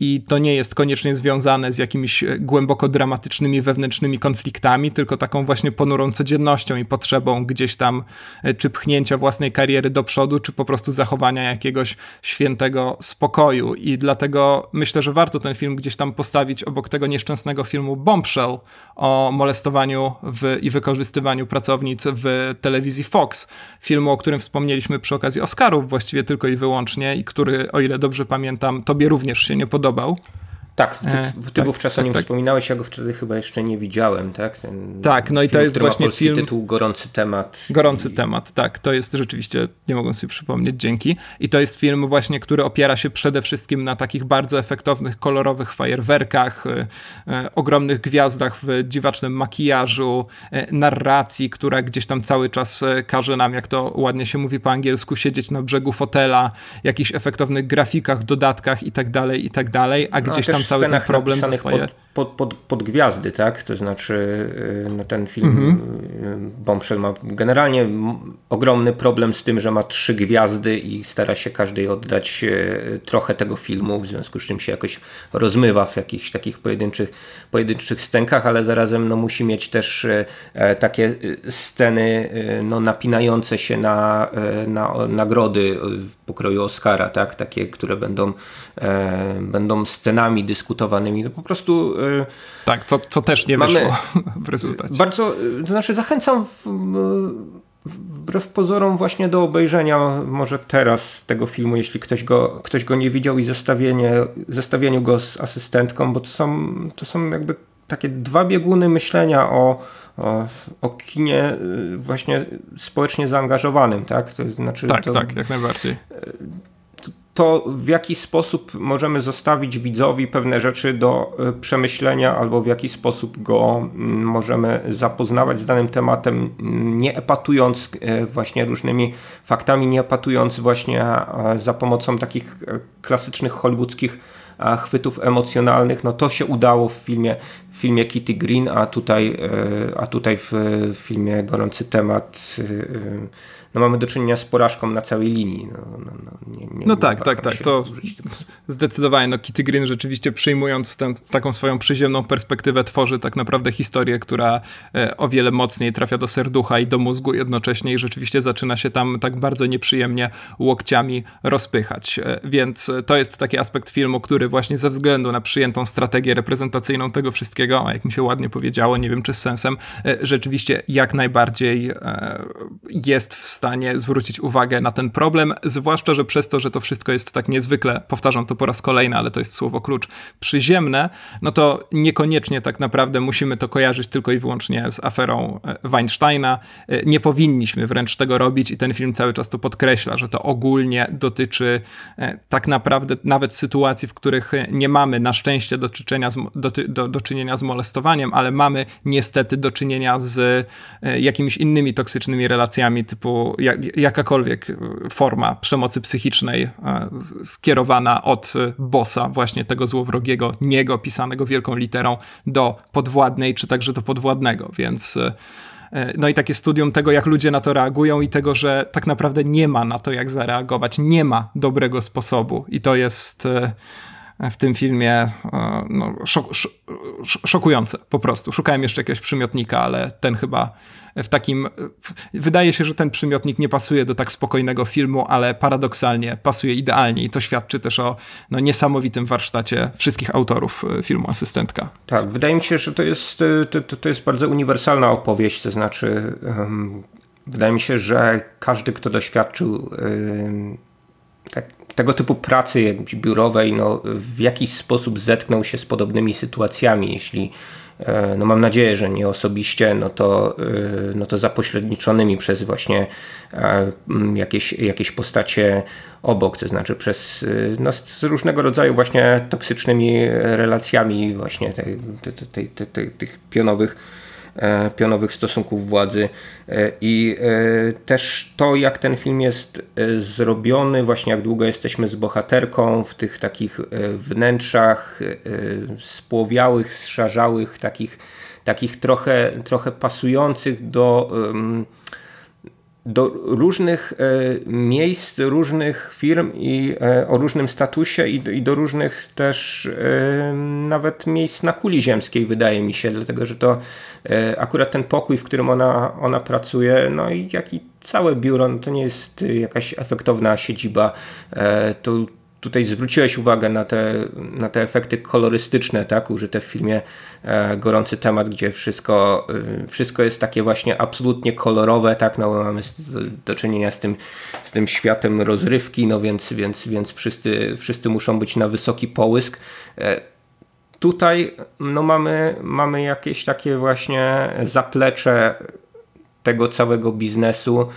I to nie jest koniecznie związane z jakimiś e, głęboko dramatycznymi wewnętrznymi konfliktami, tylko taką właśnie ponurą codziennością i potrzebą gdzieś tam e, czy pchnięcia własnej kariery do przodu, czy po prostu zachowania jakiegoś świętego spokoju i dlatego myślę, że warto ten film gdzieś tam postawić obok tego nieszczęsnego filmu Bombshell o molestowaniu w, i wykorzystywaniu pracownic w telewizji Fox, filmu, o którym wspomnieliśmy przy okazji Oscarów właściwie tylko i wyłącznie i który, o ile dobrze pamiętam, tobie również się nie podobał. Tak, ty, e, ty tak, wówczas tak, o nim tak. wspominałeś, ja go wtedy chyba jeszcze nie widziałem, tak? Ten tak, no i to jest właśnie film. tytuł Gorący temat. Gorący i... temat, tak. To jest rzeczywiście, nie mogę sobie przypomnieć, dzięki. I to jest film właśnie, który opiera się przede wszystkim na takich bardzo efektownych, kolorowych fajerwerkach, e, e, ogromnych gwiazdach w dziwacznym makijażu, e, narracji, która gdzieś tam cały czas każe nam, jak to ładnie się mówi po angielsku, siedzieć na brzegu fotela, jakichś efektownych grafikach, dodatkach i tak dalej, i tak dalej, a no, gdzieś tam cały ten problem zostaje... Pod, pod, pod, pod gwiazdy, tak? To znaczy y, no ten film mm Bombshell ma generalnie ogromny problem z tym, że ma trzy gwiazdy i stara się każdej oddać y, trochę tego filmu, w związku z czym się jakoś rozmywa w jakichś takich pojedynczych, pojedynczych scenkach, ale zarazem no, musi mieć też e, takie sceny no, napinające się na, na nagrody pokroju Oscara, tak? Takie, które będą, e, będą scenami dyskutowanymi. No po prostu. E, tak, co, co też nie mamy wyszło w rezultacie. Bardzo, to znaczy zachęcam w, wbrew pozorom właśnie do obejrzenia może teraz tego filmu, jeśli ktoś go, ktoś go nie widział i zestawienie, zestawieniu go z asystentką, bo to są, to są jakby takie dwa bieguny myślenia o, o kinie właśnie społecznie zaangażowanym, tak? To znaczy, tak, to, tak, jak najbardziej to w jaki sposób możemy zostawić widzowi pewne rzeczy do e, przemyślenia, albo w jaki sposób go mm, możemy zapoznawać z danym tematem, mm, nie epatując e, właśnie różnymi faktami, nie epatując właśnie e, za pomocą takich klasycznych hollywoodzkich chwytów emocjonalnych. No to się udało w filmie, w filmie Kitty Green, a tutaj, a tutaj w filmie Gorący Temat no mamy do czynienia z porażką na całej linii. No, no, no, nie, nie no tak, tak, tak. To zdecydowanie. No Kitty Green rzeczywiście przyjmując tę, taką swoją przyziemną perspektywę tworzy tak naprawdę historię, która e, o wiele mocniej trafia do serducha i do mózgu jednocześnie i rzeczywiście zaczyna się tam tak bardzo nieprzyjemnie łokciami rozpychać. E, więc to jest taki aspekt filmu, który właśnie ze względu na przyjętą strategię reprezentacyjną tego wszystkiego, a jak mi się ładnie powiedziało, nie wiem czy z sensem, e, rzeczywiście jak najbardziej jest w stanie zwrócić uwagę na ten problem, zwłaszcza, że przez to, że to wszystko jest tak niezwykle, powtarzam to po raz kolejny, ale to jest słowo klucz, przyziemne, no to niekoniecznie tak naprawdę musimy to kojarzyć tylko i wyłącznie z aferą e, Weinsteina. E, nie powinniśmy wręcz tego robić i ten film cały czas to podkreśla, że to ogólnie dotyczy e, tak naprawdę nawet sytuacji, w których nie mamy na szczęście do, z, do, do, do czynienia z molestowaniem, ale mamy niestety do czynienia z jakimiś innymi toksycznymi relacjami typu jak, jakakolwiek forma przemocy psychicznej e, skierowana od bossa, właśnie tego złowrogiego, niego, pisanego wielką literą, do podwładnej, czy także do podwładnego, więc e, no i takie studium tego, jak ludzie na to reagują i tego, że tak naprawdę nie ma na to, jak zareagować, nie ma dobrego sposobu i to jest e, w tym filmie no, szok, szokujące po prostu. Szukałem jeszcze jakiegoś przymiotnika, ale ten chyba w takim. Wydaje się, że ten przymiotnik nie pasuje do tak spokojnego filmu, ale paradoksalnie pasuje idealnie i to świadczy też o no, niesamowitym warsztacie wszystkich autorów e, filmu Asystentka. Tak, wydaje mi się, że to jest, e, to, to jest bardzo uniwersalna opowieść, to znaczy. Um, wydaje mi się, że każdy, kto doświadczył tak, tego typu pracy biurowej, no, w jakiś sposób zetknął się z podobnymi sytuacjami, jeśli no mam nadzieję, że nie osobiście, no to, e, no to zapośredniczonymi przez właśnie e, jakieś, jakieś postacie obok, to znaczy przez no, z różnego rodzaju właśnie toksycznymi relacjami właśnie tej, tej, tej tych pionowych E, pionowych stosunków władzy. E, i e, też to, jak ten film jest zrobiony, właśnie jak długo jesteśmy z bohaterką w tych takich wnętrzach spłowiałych, zszarzałych, takich, takich trochę, trochę pasujących do do różnych miejsc, różnych firm i o różnym statusie i do, i do różnych też nawet miejsc na kuli ziemskiej wydaje mi się, dlatego że to E, akurat ten pokój, w którym ona, ona pracuje, no i jak i całe biuro, no to nie jest jakaś efektowna siedziba. E, to tutaj zwróciłeś uwagę na te, na te efekty kolorystyczne, tak, użyte w filmie e, Gorący Temat, gdzie wszystko, wszystko jest takie właśnie absolutnie kolorowe, tak, no mamy do czynienia z tym, z tym światem rozrywki, no więc, więc, więc wszyscy, wszyscy muszą być na wysoki połysk. Tutaj no mamy, mamy jakieś takie właśnie zaplecze tego całego biznesu.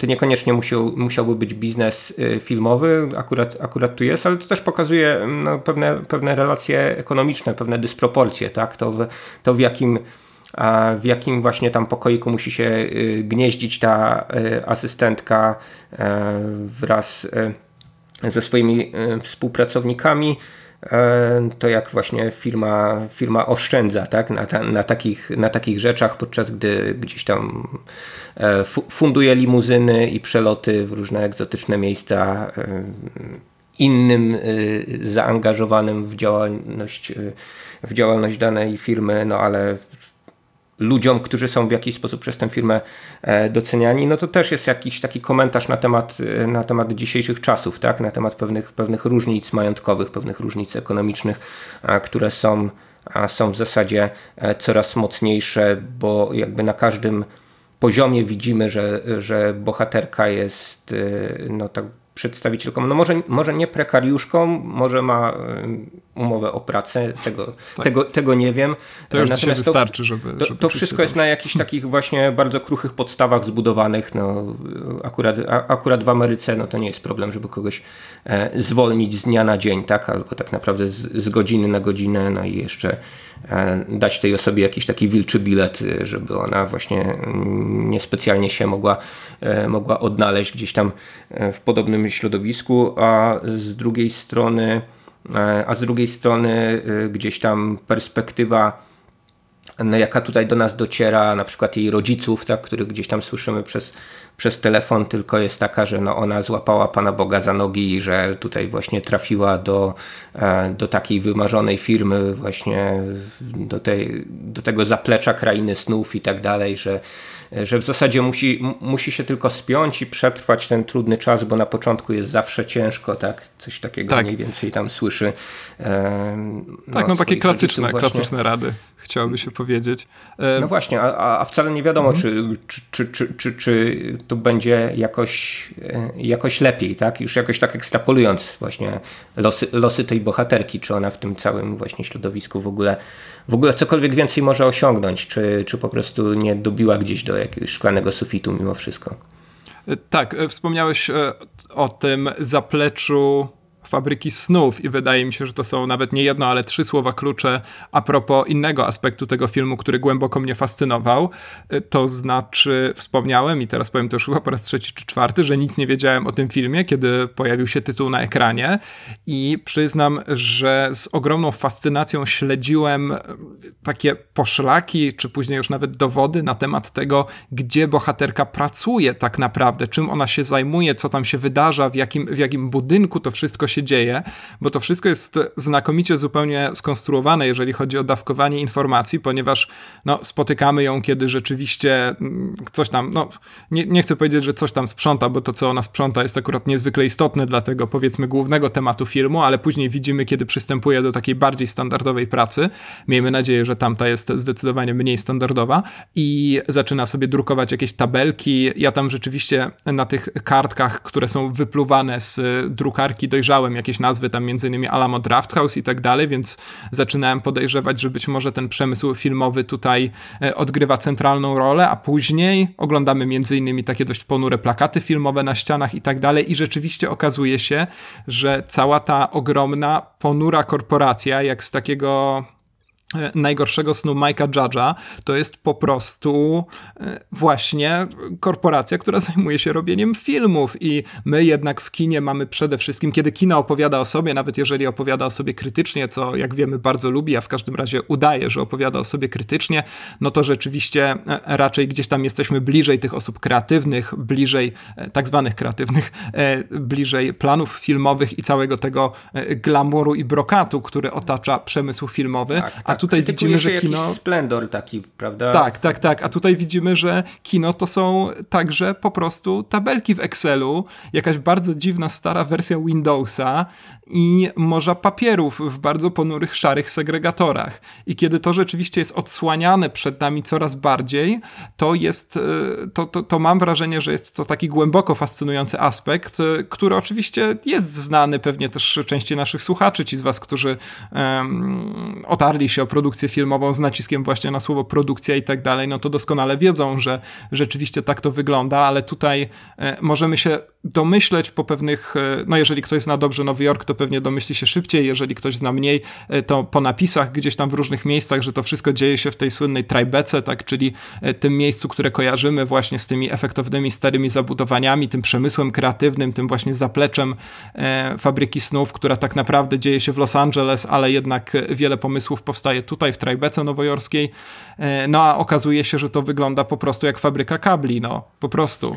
To niekoniecznie musiał, musiałby być biznes y, filmowy, akurat, akurat tu jest, ale to też pokazuje no, pewne, pewne relacje ekonomiczne, pewne dysproporcje, tak? To w, to w jakim w jakim właśnie tam pokoiku musi się y, gnieździć ta y, asystentka wraz ze swoimi współpracownikami, E, to jak właśnie firma, firma oszczędza tak? na, ta, na, takich, na takich rzeczach, podczas gdy gdzieś tam e, funduje limuzyny i przeloty w różne egzotyczne miejsca e, innym zaangażowanym w działalność, w działalność danej firmy, no ale ludziom, którzy są w jakiś sposób przez tę firmę e, doceniani, no to też jest jakiś taki komentarz na temat, e, na temat dzisiejszych czasów, tak? na temat pewnych, pewnych różnic majątkowych, pewnych różnic ekonomicznych, które są, są w zasadzie e, coraz mocniejsze, bo jakby na każdym poziomie widzimy, że, że bohaterka jest no tak przedstawicielką, no może, może nie prekariuszką, może ma umowę o pracę, tego, tak. tego, tego nie wiem. To już Natomiast wystarczy, żeby... To, żeby to wszystko jest na jakichś takich właśnie bardzo kruchych podstawach zbudowanych. No, akurat, akurat w Ameryce no, to nie jest problem, żeby kogoś e, zwolnić z dnia na dzień, tak? albo tak naprawdę z, z godziny na godzinę, no i jeszcze dać tej osobie jakiś taki wilczy bilet, żeby ona właśnie niespecjalnie się mogła, e, mogła odnaleźć gdzieś tam e, w podobnym środowisku, a z drugiej strony E, a z drugiej strony e, gdzieś tam perspektywa, no jaka tutaj do nas dociera, na przykład jej rodziców, tak, których gdzieś tam słyszymy przez, przez telefon, tylko jest taka, że no ona złapała Pana Boga za nogi i że tutaj właśnie trafiła do, e, do takiej wymarzonej firmy, właśnie do, tej, do tego zaplecza krainy snów i tak dalej, że że w zasadzie musi, musi się tylko spiąć i przetrwać ten trudny czas, bo na początku jest zawsze ciężko, tak? Coś takiego tak. mniej więcej tam słyszy. no, tak, no takie klasyczne, klasyczne rady, chciałoby się powiedzieć. No właśnie, a, a wcale nie wiadomo, mhm. czy, czy, czy, czy, czy tu będzie jakoś, e, jakoś lepiej, tak? Już jakoś tak ekstrapolując właśnie losy, losy tej bohaterki, czy ona w tym całym właśnie środowisku w ogóle w ogóle cokolwiek więcej może osiągnąć, czy, czy po prostu nie dobiła gdzieś do jakiegoś szklanego sufitu mimo wszystko. Tak, e, wspomniałeś e, o tym zapleczu fabryki snów i wydaje mi się, że to są nawet nie jedno, ale trzy słowa klucze a propos innego aspektu tego filmu, który głęboko mnie fascynował. Y, to znaczy, wspomniałem i teraz powiem to już chyba po raz trzeci czy czwarty, że nic nie wiedziałem o tym filmie, kiedy pojawił się tytuł na ekranie i przyznam, że z ogromną fascynacją śledziłem y, takie poszlaki, czy później już nawet dowody na temat tego, gdzie bohaterka pracuje tak naprawdę, czym ona się zajmuje, co tam się wydarza, w jakim, w jakim budynku to wszystko się dzieje, bo to wszystko jest znakomicie zupełnie skonstruowane, jeżeli chodzi o dawkowanie informacji, ponieważ no, spotykamy ją, kiedy rzeczywiście mm, coś tam, no nie, nie chcę powiedzieć, że coś tam sprząta, bo to, co ona sprząta, jest akurat niezwykle istotne dla tego, powiedzmy, głównego tematu filmu, ale później widzimy, kiedy przystępuje do takiej bardziej standardowej pracy. Miejmy nadzieję, że tamta jest zdecydowanie mniej standardowa i zaczyna sobie drukować jakieś tabelki. Ja tam rzeczywiście na tych kartkach, które są wypluwane z drukarki dojrzałe, jakieś nazwy tam między innymi Alamo Drafthouse i tak dalej, więc zaczynałem podejrzewać, że być może ten przemysł filmowy tutaj e, odgrywa centralną rolę, a później oglądamy między innymi takie dość ponure plakaty filmowe na ścianach i tak dalej i rzeczywiście okazuje się, że cała ta ogromna, ponura korporacja, jak z takiego najgorszego snu Mike'a Judge'a, to jest po prostu e, właśnie korporacja, która zajmuje się robieniem filmów i my jednak w kinie mamy przede wszystkim, kiedy kino opowiada o sobie, nawet jeżeli opowiada o sobie krytycznie, co jak wiemy bardzo lubi, a w każdym razie udaje, że opowiada o sobie krytycznie, no to rzeczywiście e, raczej gdzieś tam jesteśmy bliżej tych osób kreatywnych, bliżej tak zwanych kreatywnych, bliżej planów filmowych i całego tego glamuru i brokatu, który otacza przemysł filmowy, tak, tak. a tutaj widzimy, że kino. splendor taki, prawda? Tak, tak, tak. A tutaj widzimy, że kino to są także po prostu tabelki w Excelu, jakaś bardzo dziwna, stara wersja Windowsa i morza papierów w bardzo ponurych, szarych segregatorach. I kiedy to rzeczywiście jest odsłaniane przed nami coraz bardziej, to jest, e, to, to, to mam wrażenie, że jest to taki głęboko fascynujący aspekt, e, który oczywiście jest znany pewnie też części naszych słuchaczy, ci z was, którzy um, otarli się o produkcję filmową z naciskiem właśnie na słowo produkcja i tak dalej, no to doskonale wiedzą, że rzeczywiście tak to wygląda, ale tutaj e, możemy się domyśleć po pewnych, no jeżeli ktoś zna dobrze Nowy Jork, to pewnie domyśli się szybciej, jeżeli ktoś zna mniej, e, to po napisach gdzieś tam w różnych miejscach, że to wszystko dzieje się w tej słynnej Tribece, tak, czyli tym miejscu, które kojarzymy właśnie z tymi efektownymi starymi zabudowaniami, tym przemysłem kreatywnym, tym właśnie zapleczem fabryki snów, która tak naprawdę dzieje się w Los Angeles, ale jednak wiele pomysłów powstaje tutaj w Trajbece nowojorskiej, e, no a okazuje się, że to wygląda po prostu jak fabryka kabli, no po prostu.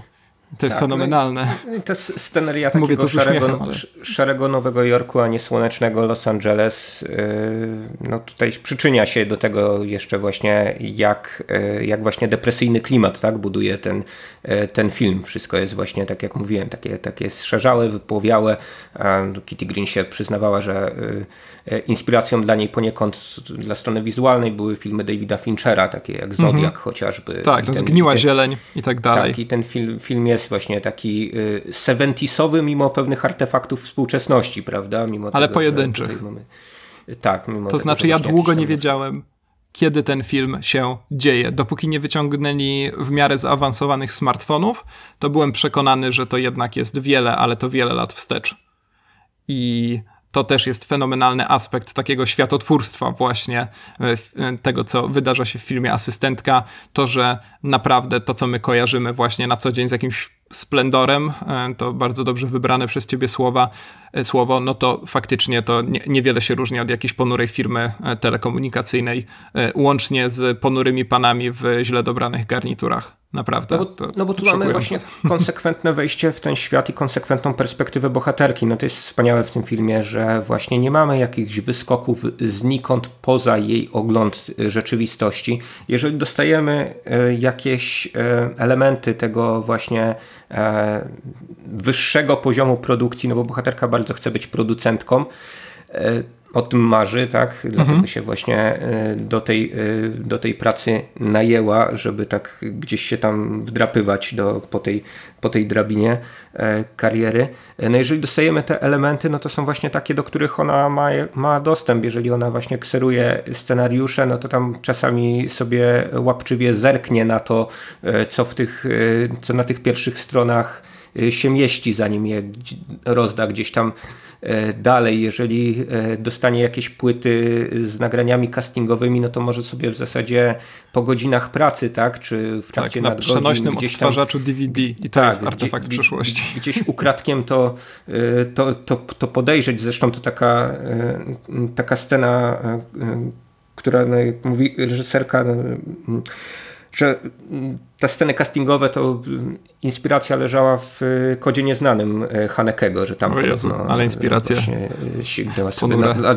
To jest tak, fenomenalne. No to sceneria takiego Mówię to szarego, uśmiechem, ale... szarego Nowego Jorku, a nie słonecznego Los Angeles. Y, no tutaj przyczynia się do tego jeszcze właśnie jak, y, jak właśnie depresyjny klimat tak, buduje ten, y, ten film. Wszystko jest właśnie, tak jak mówiłem, takie, takie zszerzałe, wypłowiałe. Kitty Green się przyznawała, że inspiracją dla niej poniekąd dla strony wizualnej były filmy Davida Finchera, takie jak Zodiak mhm. chociażby. Tak, ten, Zgniła ten, Zieleń i tak dalej. Tak, i ten film, film jest jest właśnie taki seventisowy mimo pewnych artefaktów współczesności, prawda? Mimo Ale tego, pojedynczych. Mamy... Tak, mimo To tego, znaczy ja długo nie wiedziałem, kiedy ten film się dzieje. Dopóki nie wyciągnęli w miarę zaawansowanych smartfonów, to byłem przekonany, że to jednak jest wiele, ale to wiele lat wstecz. I to też jest fenomenalny aspekt takiego światotwórstwa właśnie e, e, tego, co wydarza się w filmie Asystentka, to, że naprawdę to, co my kojarzymy właśnie na co dzień z jakimś splendorem, e, to bardzo dobrze wybrane przez ciebie słowa, słowo, no to faktycznie to nie, niewiele się różni od jakiejś ponurej firmy telekomunikacyjnej, łącznie z ponurymi panami w źle dobranych garniturach. Naprawdę. No bo, no bo tu mamy właśnie konsekwentne wejście w ten świat i konsekwentną perspektywę bohaterki. No to jest wspaniałe w tym filmie, że właśnie nie mamy jakichś wyskoków znikąd poza jej ogląd rzeczywistości. Jeżeli dostajemy e, jakieś e, elementy tego właśnie e, wyższego poziomu produkcji, no bo bohaterka bardzo chce być producentką, o tym marzy, tak? Dlatego mhm. się właśnie e, do tej, e, do tej pracy najęła, żeby tak gdzieś się tam wdrapywać do, po, tej, po tej drabinie e, kariery. No jeżeli dostajemy te elementy, no to są właśnie takie, do których ona ma, ma dostęp. Jeżeli ona właśnie kseruje scenariusze, no to tam czasami sobie łapczywie zerknie na to, co w tych, co na tych pierwszych stronach się mieści, zanim je rozda gdzieś tam E, dalej, jeżeli e, dostanie jakieś płyty z nagraniami castingowymi, no to może sobie w zasadzie po godzinach pracy, tak, czy w trakcie tak, na przenośnym gdzieś odtwarzaczu DVD i to tak, jest artefakt gdzie, przyszłości. Gdzieś ukradkiem to, e, to, to, to podejrzeć, zresztą to taka, taka scena, która, no, mówi reżyserka, no, że te sceny castingowe to inspiracja leżała w kodzie nieznanym e, Hanekego, że tam o Jezu, ale inspiracja sięgnęła sobie na, na,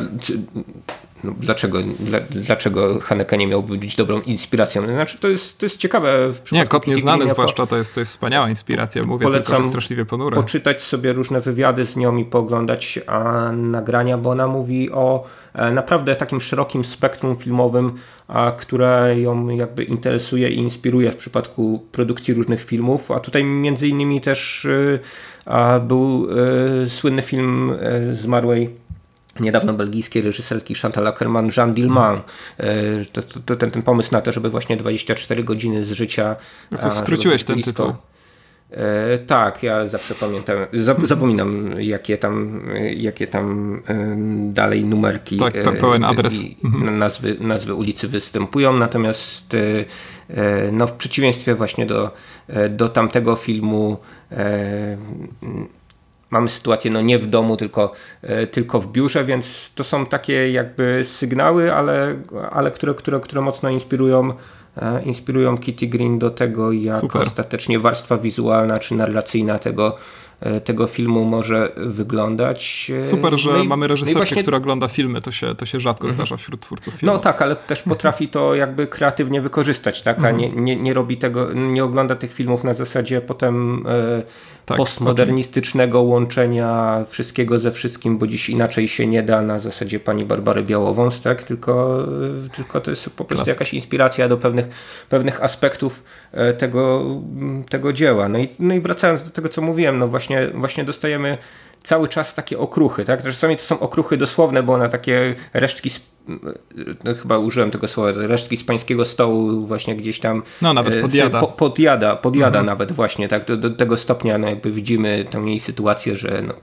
no, dlaczego, dla, dlaczego Haneke nie miałby być dobrą inspiracją? Znaczy, to jest, to jest ciekawe. W nie, kod nieznany zwłaszcza to jest, to jest wspaniała inspiracja. Mówię Polecam tylko, straszliwie ponure. poczytać sobie różne wywiady z nią i pooglądać a, nagrania, bo ona mówi o e, naprawdę takim szerokim spektrum filmowym, a, które ją jakby interesuje i inspiruje w przypadku produkcji różnych filmów. A tutaj między innymi też y, a, był y, słynny film y, zmarłej niedawno belgijskiej reżyserki Chantal Ackerman, Jean Dillman. E, to, to, ten, ten pomysł na to, żeby właśnie 24 godziny z życia... Co, skróciłeś ten tytuł? E, tak, ja zawsze pamiętam, zapominam jakie tam, jakie tam e, dalej numerki tak, pełen adres. Mhm. Nazwy, nazwy ulicy występują, natomiast e, e, no, w przeciwieństwie właśnie do, e, do tamtego filmu mamy sytuację no nie w domu, tylko, e, tylko w biurze, więc to są takie jakby sygnały, ale, ale które, które, które mocno inspirują e, inspirują Kitty Green do tego, jak Super. ostatecznie warstwa wizualna czy narracyjna tego, tego filmu może wyglądać. Super, że no i, mamy reżyserkę, no właśnie... która ogląda filmy, to się, to się rzadko mhm. zdarza wśród twórców filmu. No tak, ale też potrafi to jakby kreatywnie wykorzystać, tak? a mhm. nie, nie, nie robi tego, nie ogląda tych filmów na zasadzie potem tak, postmodernistycznego łączenia wszystkiego ze wszystkim, bo dziś inaczej się nie da na zasadzie pani Barbary Białowąs, tak? tylko, tylko to jest po prostu jakaś inspiracja do pewnych, pewnych aspektów e, tego, tego dzieła. No i, no i wracając do tego, co mówiłem, no właśnie, właśnie dostajemy cały czas takie okruchy, tak? Czasami to są okruchy dosłowne, bo na takie resztki no chyba użyłem tego słowa, resztki z pańskiego stołu właśnie gdzieś tam no nawet e, podjada, po, podjada, podjada mhm. nawet właśnie, tak? Do, do, tego stopnia no jakby widzimy tą jej sytuację, że no,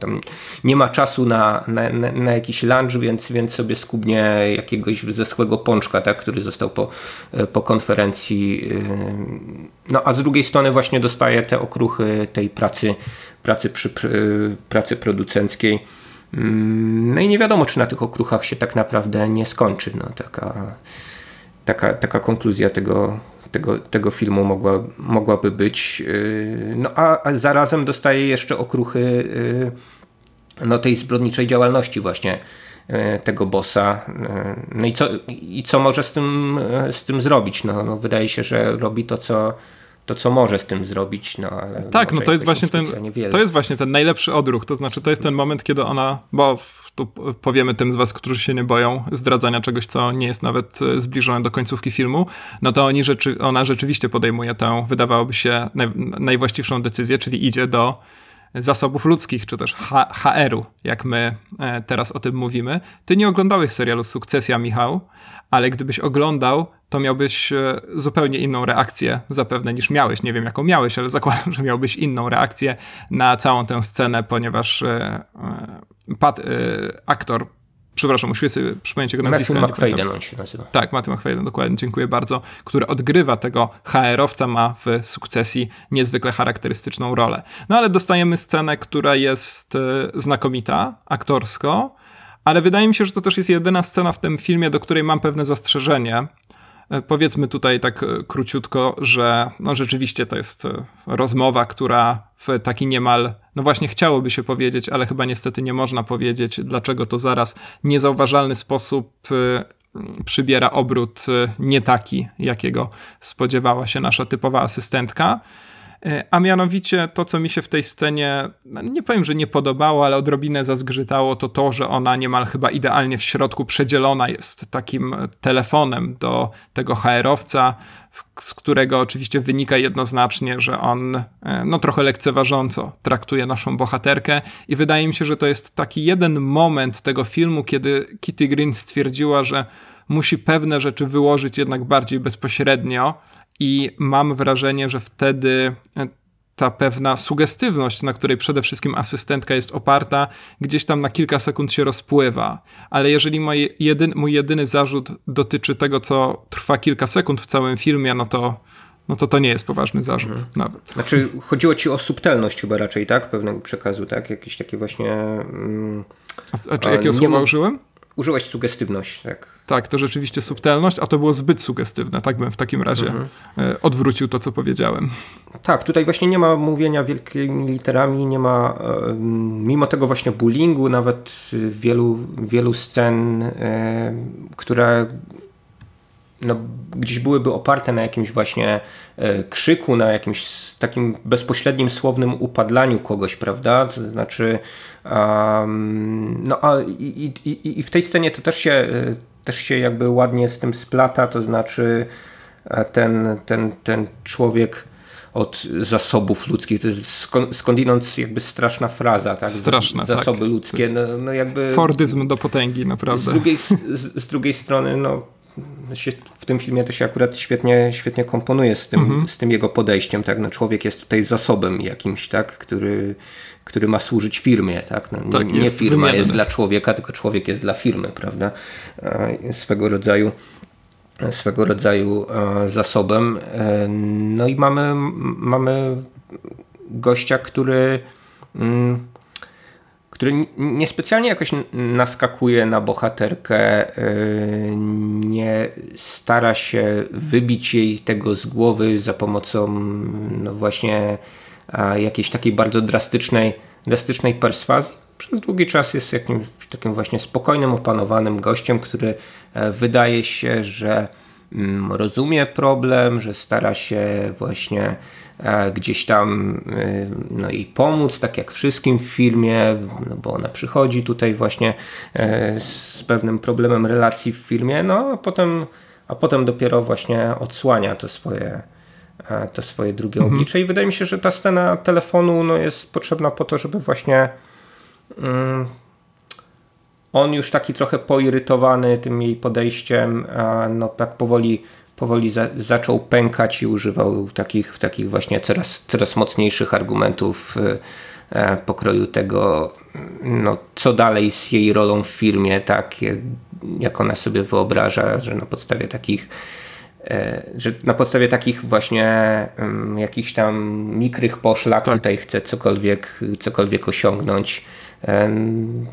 tam nie ma czasu na, na, na, jakiś lunch, więc, więc sobie skubnie jakiegoś zeschłego pączka, tak, który został po, e, po konferencji. E, no a z drugiej strony właśnie dostaje te okruchy tej pracy, pracy, przy, pracy producenckiej. Mm, no i nie wiadomo, czy na tych okruchach się tak naprawdę nie skończy. No, taka, taka, taka konkluzja tego, tego, tego filmu mogła, mogłaby być. Y, no a, a zarazem dostaje jeszcze okruchy y, no, tej zbrodniczej działalności właśnie y, tego bossa. No i co, i co może z tym, z tym zrobić? No, no wydaje się, że robi to, co to, co może z tym zrobić, no ale. Tak, no to jest właśnie ten. To jest właśnie ten najlepszy odruch. To znaczy, to jest ten moment, kiedy ona. Bo tu powiemy tym z was, którzy się nie boją zdradzania czegoś, co nie jest nawet e, zbliżone do końcówki filmu, no to oni rzeczy, ona rzeczywiście podejmuje tę, wydawałoby się, naj, najwłaściwszą decyzję, czyli idzie do zasobów ludzkich, czy też HR-u, jak my e, teraz o tym mówimy. Ty nie oglądałeś serialu Sukcesja, Michał, ale gdybyś oglądał, to miałbyś e, zupełnie inną reakcję zapewne niż miałeś. Nie wiem, jaką miałeś, ale zakładam, że miałbyś inną reakcję na całą tę scenę, ponieważ e, aktor przepraszam, musiałem sobie przypomnieć jego nazwisko. Matthew McFadden on się nazywa. Tak, Matthew McFadden, dokładnie, dziękuję bardzo, który odgrywa tego HR-owca, ma w sukcesji niezwykle charakterystyczną rolę. No ale dostajemy scenę, która jest e, znakomita aktorsko, ale wydaje mi się, że to też jest jedyna scena w tym filmie, do której mam pewne zastrzeżenie, powiedzmy tutaj tak e, króciutko, że no rzeczywiście to jest e, rozmowa, która w taki niemal, no właśnie chciałoby się powiedzieć, ale chyba niestety nie można powiedzieć, dlaczego to zaraz niezauważalny sposób przybiera obrót nie taki, jakiego spodziewała się nasza typowa asystentka. E, a mianowicie to, co mi się w tej scenie, no, nie powiem, że nie podobało, ale odrobinę zazgrzytało, to to, że ona niemal chyba idealnie w środku przedzielona jest takim telefonem do tego HR-owca, z którego oczywiście wynika jednoznacznie, że on e, no, trochę lekceważąco traktuje naszą bohaterkę. I wydaje mi się, że to jest taki jeden moment tego filmu, kiedy Kitty Green stwierdziła, że musi pewne rzeczy wyłożyć jednak bardziej bezpośrednio, i mam wrażenie, że wtedy e, ta pewna sugestywność, na której przede wszystkim asystentka jest oparta, gdzieś tam na kilka sekund się rozpływa. Ale jeżeli mój, jedyn, mój jedyny zarzut dotyczy tego, co trwa kilka sekund w całym filmie, no to no to to nie jest poważny zarzut mhm. nawet. Znaczy, chodziło ci o subtelność chyba raczej, tak? Pewnego przekazu, tak? Jakieś takie właśnie... Mm, a, a czy jakiego słowa użyłem? Użyłeś sugestywność, tak. Tak, to rzeczywiście subtelność, a to było zbyt sugestywne. Tak bym w takim razie mhm. E, odwrócił to, co powiedziałem. Tak, tutaj właśnie nie ma mówienia wielkimi literami, nie ma mimo tego właśnie bullyingu, nawet wielu, wielu scen, e, które no, gdzieś byłyby oparte na jakimś właśnie e, krzyku, na jakimś takim bezpośrednim słownym upadlaniu kogoś, prawda? To znaczy, um, no a i, i, i w tej scenie to też się, e, też się jakby ładnie z tym splata, to znaczy e, ten, ten, ten człowiek od zasobów ludzkich. To jest skądinąd jakby straszna fraza, tak? Straszna, Zasoby tak. ludzkie. No, no jakby... Fordyzm do potęgi, naprawdę. Z drugiej, z, z drugiej strony, no w tym filmie to się akurat świetnie, świetnie komponuje z tym, mhm. z tym jego podejściem. Tak? No, człowiek jest tutaj zasobem jakimś, tak? który, który ma służyć firmie. Tak? No, tak nie, nie firma jest dla człowieka, tylko człowiek jest dla firmy, prawda? Swego rodzaju swego rodzaju zasobem. E, no i mamy, mamy gościa, który mm, który niespecjalnie jakoś naskakuje na bohaterkę, y, nie stara się wybić jej tego z głowy za pomocą no właśnie jakiejś takiej bardzo drastycznej, drastycznej perswazji. Przez długi czas jest jakimś takim właśnie spokojnym, opanowanym gościem, który e, wydaje się, że mm, rozumie problem, że stara się właśnie gdzieś tam e, no i pomóc, tak jak wszystkim w firmie, no bo ona przychodzi tutaj właśnie e, z pewnym problemem relacji w firmie, no a potem, a potem dopiero właśnie odsłania to swoje, to swoje drugie mhm. oblicze i wydaje mi się, że ta scena telefonu no, jest potrzebna po to, żeby właśnie mm, on już taki trochę poirytowany tym jej podejściem, no tak powoli powoli za, zaczął pękać i używał takich, takich właśnie coraz, coraz mocniejszych argumentów e, pokroju tego, no, co dalej z jej rolą w firmie, tak jak, jak ona sobie wyobraża, że na podstawie takich e, że na podstawie takich właśnie um, jakichś tam mikrych poszlak tak. tutaj chce cokolwiek, cokolwiek osiągnąć. E,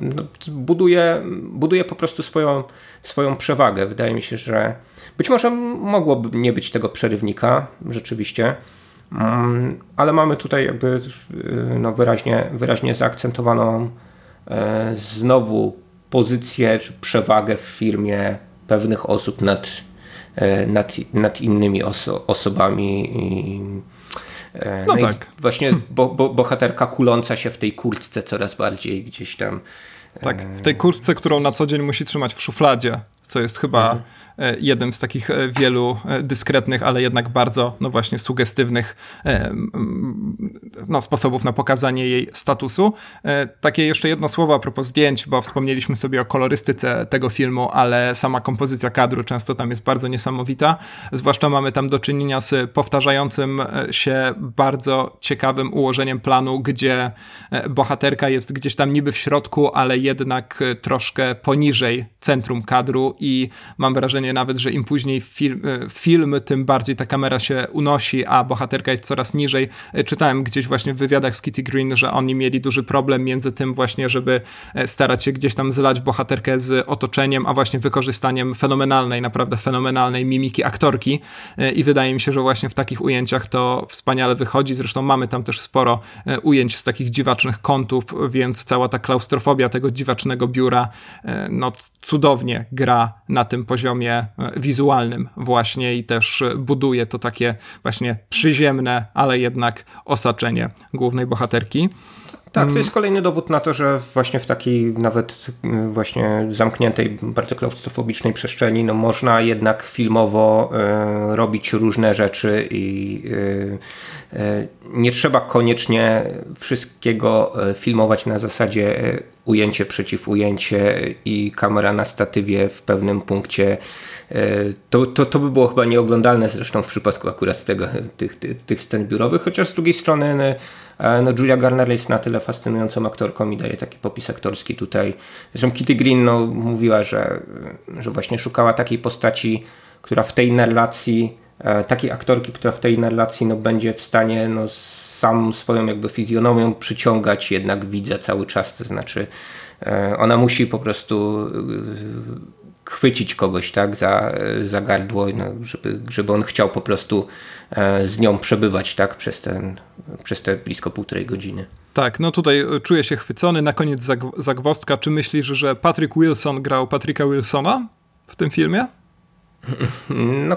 no, buduje, buduje po prostu swoją, swoją przewagę. Wydaje mi się, że być może mogłoby nie być tego przerywnika, rzeczywiście, mm, ale mamy tutaj jakby y, no wyraźnie, wyraźnie zaakcentowaną e, znowu pozycję czy przewagę w firmie pewnych osób nad, e, nad, nad innymi oso osobami. I, e, no, no tak. Właśnie bo, bo, bohaterka kuląca się w tej kurtce coraz bardziej gdzieś tam Tak, w tej kurtce, którą na co dzień musi trzymać w szufladzie, co jest chyba mhm. E, jednym z takich e, wielu e, dyskretnych, ale jednak bardzo, no właśnie, sugestywnych no, sposobów na pokazanie jej statusu. Takie jeszcze jedno słowo a propos zdjęć, bo wspomnieliśmy sobie o kolorystyce tego filmu, ale sama kompozycja kadru często tam jest bardzo niesamowita. Zwłaszcza mamy tam do czynienia z powtarzającym się bardzo ciekawym ułożeniem planu, gdzie bohaterka jest gdzieś tam niby w środku, ale jednak troszkę poniżej centrum kadru i mam wrażenie nawet, że im później film, e, film, tym bardziej ta kamera się unosi, a bohaterka jest coraz niżej. E, czytałem gdzieś właśnie w wywiadach z Kitty Green, że oni mieli duży problem między tym właśnie, żeby e, starać się gdzieś tam zlać bohaterkę z otoczeniem, a właśnie wykorzystaniem fenomenalnej, naprawdę fenomenalnej mimiki aktorki i wydaje mi się, że właśnie w takich ujęciach to wspaniale wychodzi. Zresztą mamy tam też sporo ujęć z takich dziwacznych kątów, więc cała ta klaustrofobia tego dziwacznego biura no cudownie gra na tym poziomie e, wizualnym właśnie i też buduje to takie właśnie przyziemne, ale jednak osaczenie głównej bohaterki. Tak, to jest kolejny dowód na to, że właśnie w takiej nawet mm, właśnie zamkniętej, bardzo klaustrofobicznej przestrzeni, no można jednak filmowo y, robić różne rzeczy i y, y, nie trzeba koniecznie wszystkiego filmować na zasadzie ujęcie przeciw ujęcie i kamera na statywie w pewnym punkcie. To, to, to by było chyba nieoglądalne zresztą w przypadku akurat tego, tych, tych, tych scen biurowych, chociaż z drugiej strony E, no Julia Garner jest na tyle fascynującą aktorką i daje taki popis aktorski tutaj. Zresztą Kitty Green no, mówiła, że, że właśnie szukała takiej postaci, która w tej narracji, e, takiej aktorki, która w tej narracji no, będzie w stanie no, sam swoją jakby fizjonomią przyciągać jednak widza cały czas, to znaczy e, ona musi po prostu chwycić kogoś tak za, za gardło, no, żeby, żeby on chciał po prostu e, z nią przebywać tak przez, ten, przez te blisko półtorej godziny. Tak, no tutaj e, czuję się chwycony. Na koniec zagwostka. Czy myślisz, że Patrick Wilson grał Patricka Wilsona w tym filmie? No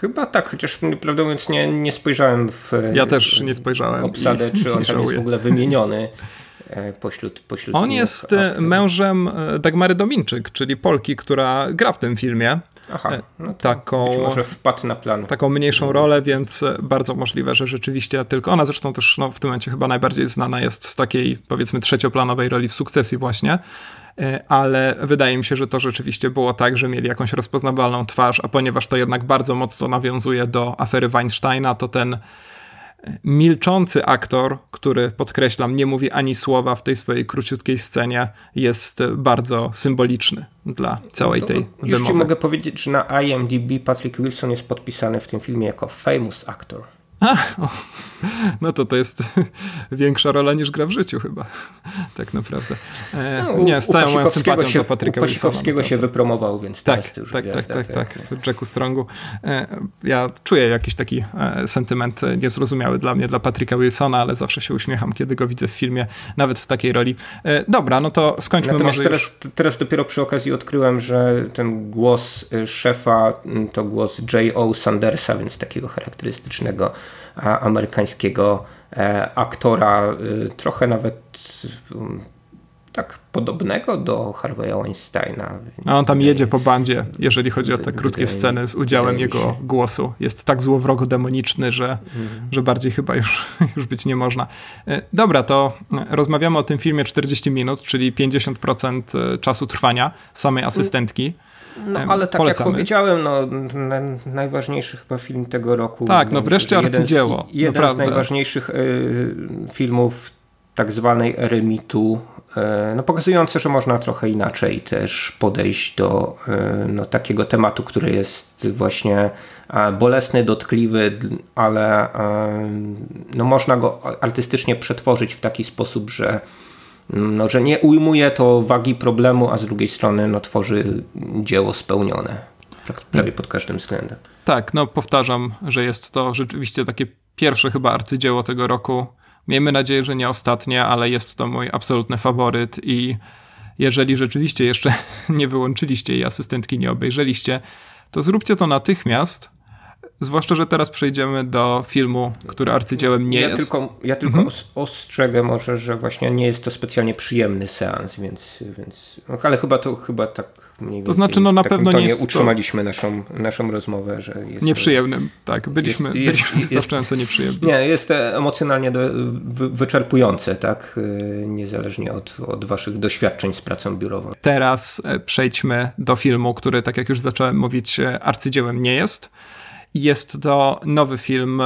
chyba tak, chociaż prawdę mówiąc nie, nie spojrzałem w Ja też nie spojrzałem. Obsadę, czy on tam jest w ogóle wymieniony. E, pośród, pośród On jest e, aktorów. mężem e, Dagmary Dominczyk, czyli Polki, która gra w tym filmie. Aha, no taką, może wpadł na plan. Taką mniejszą rolę, więc bardzo możliwe, że rzeczywiście tylko ona zresztą też no, w tym momencie chyba najbardziej znana jest z takiej powiedzmy trzecioplanowej roli w sukcesji właśnie ale wydaje mi się, że to rzeczywiście było tak, że mieli jakąś rozpoznawalną twarz, a ponieważ to jednak bardzo mocno nawiązuje do afery Weinsteina, to ten milczący aktor, który podkreślam, nie mówi ani słowa w tej swojej króciutkiej scenie, jest bardzo symboliczny dla całej tej no, Już ci mogę powiedzieć, że na IMDb Patrick Wilson jest podpisany w tym filmie jako famous actor. A, no to to jest większa rola niż gra w życiu chyba, tak naprawdę. E, no, nie, z całą moją sympatią się, do Patryka Wilsona. się wypromował, więc tak, już tak, tak, tak, tak, w Jacku Strongu. E, ja czuję jakiś taki e, sentyment niezrozumiały dla mnie, dla Patryka Wilsona, ale zawsze się uśmiecham, kiedy go widzę w filmie, nawet w takiej roli. Dobra, no to skończmy Natomiast może teraz, już... teraz dopiero przy okazji odkryłem, że ten głos szefa to głos J.O. Sandersa, więc takiego charakterystycznego amerykańskiego e, aktora, y, trochę nawet um, tak podobnego do Harvey'a Weinsteina. A on tam jedzie po bandzie, jeżeli chodzi o te krótkie sceny z udziałem jego głosu. Jest tak złowrogo demoniczny, że, mhm. że bardziej chyba już, już być nie można. E, dobra, to rozmawiamy o tym filmie 40 minut, czyli 50% e, czasu trwania samej asystentki. No ale tak Polecamy. jak powiedziałem, no, najważniejszy chyba film tego roku. Tak, no wreszcie arcydzieło. Jeden, jeden z najważniejszych y, filmów tak zwanej ery mitu, y, no pokazujące, że można trochę inaczej też podejść do y, no, takiego tematu, który jest właśnie bolesny, dotkliwy, ale no, można go artystycznie przetworzyć w taki sposób, że no, że nie ujmuje to wagi problemu, a z drugiej strony no, tworzy dzieło spełnione prawie pod każdym względem. Tak, no powtarzam, że jest to rzeczywiście takie pierwsze chyba arcydzieło tego roku. Miejmy nadzieję, że nie ostatnie, ale jest to mój absolutny faworyt i jeżeli rzeczywiście jeszcze nie wyłączyliście jej asystentki, nie obejrzeliście, to zróbcie to natychmiast, Zwłaszcza, że teraz przejdziemy do filmu, który arcydziełem nie ja jest. Tylko, ja tylko mhm. ostrzegę może, że właśnie nie jest to specjalnie przyjemny seans, więc, więc no, ale chyba to chyba tak mniej więcej. To znaczy, no na pewno nie jest utrzymaliśmy to... naszą, naszą rozmowę, że jest nieprzyjemnym. Tak, byliśmy, jest, byliśmy jest, wystarczająco nieprzyjemni. Nie, jest emocjonalnie do, wyczerpujące, tak, y, niezależnie od, od waszych doświadczeń z pracą biurową. Teraz e, przejdźmy do filmu, który, tak jak już zacząłem mówić, e, arcydziełem nie jest. Jest to nowy film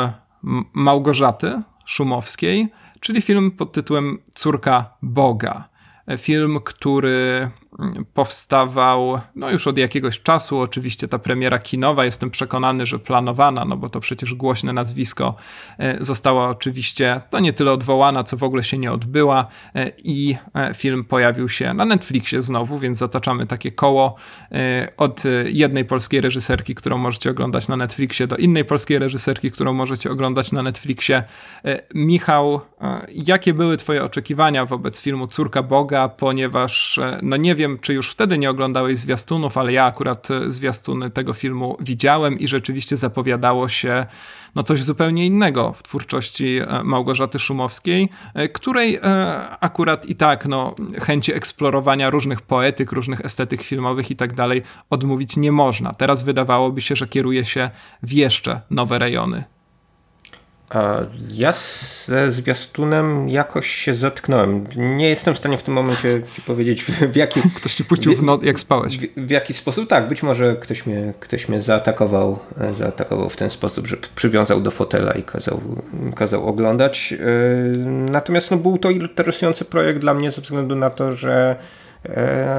Małgorzaty Szumowskiej, czyli film pod tytułem Córka Boga. Film, który powstawał no już od jakiegoś czasu. Oczywiście ta premiera kinowa, jestem przekonany, że planowana, no bo to przecież głośne nazwisko e, została oczywiście no nie tyle odwołana, co w ogóle się nie odbyła e, i e, film pojawił się na Netflixie znowu, więc zataczamy takie koło od jednej polskiej reżyserki, którą możecie oglądać na Netflixie, do innej polskiej reżyserki, którą możecie oglądać na Netflixie. Michał, jakie były twoje oczekiwania wobec filmu Córka Boga, ponieważ no nie wiem, wiem, czy już wtedy nie oglądałeś zwiastunów, ale ja akurat e, zwiastuny tego filmu widziałem i rzeczywiście zapowiadało się no coś zupełnie innego w twórczości e, Małgorzaty Szumowskiej, e, której akurat i tak no, chęci eksplorowania różnych poetyk, różnych estetyk filmowych i tak dalej odmówić nie można. Teraz wydawałoby się, że kieruje się w jeszcze nowe rejony. Ja ze zwiastunem jakoś się zetknąłem. Nie jestem w stanie w tym momencie ci powiedzieć w jaki... Ktoś ci puścił w not, jak spałeś. W, w, jaki sposób? Tak, być może ktoś mnie, ktoś mnie zaatakował, e, zaatakował w ten sposób, że przywiązał do fotela i kazał, kazał oglądać. E, natomiast no, był to interesujący projekt dla mnie ze względu na to, że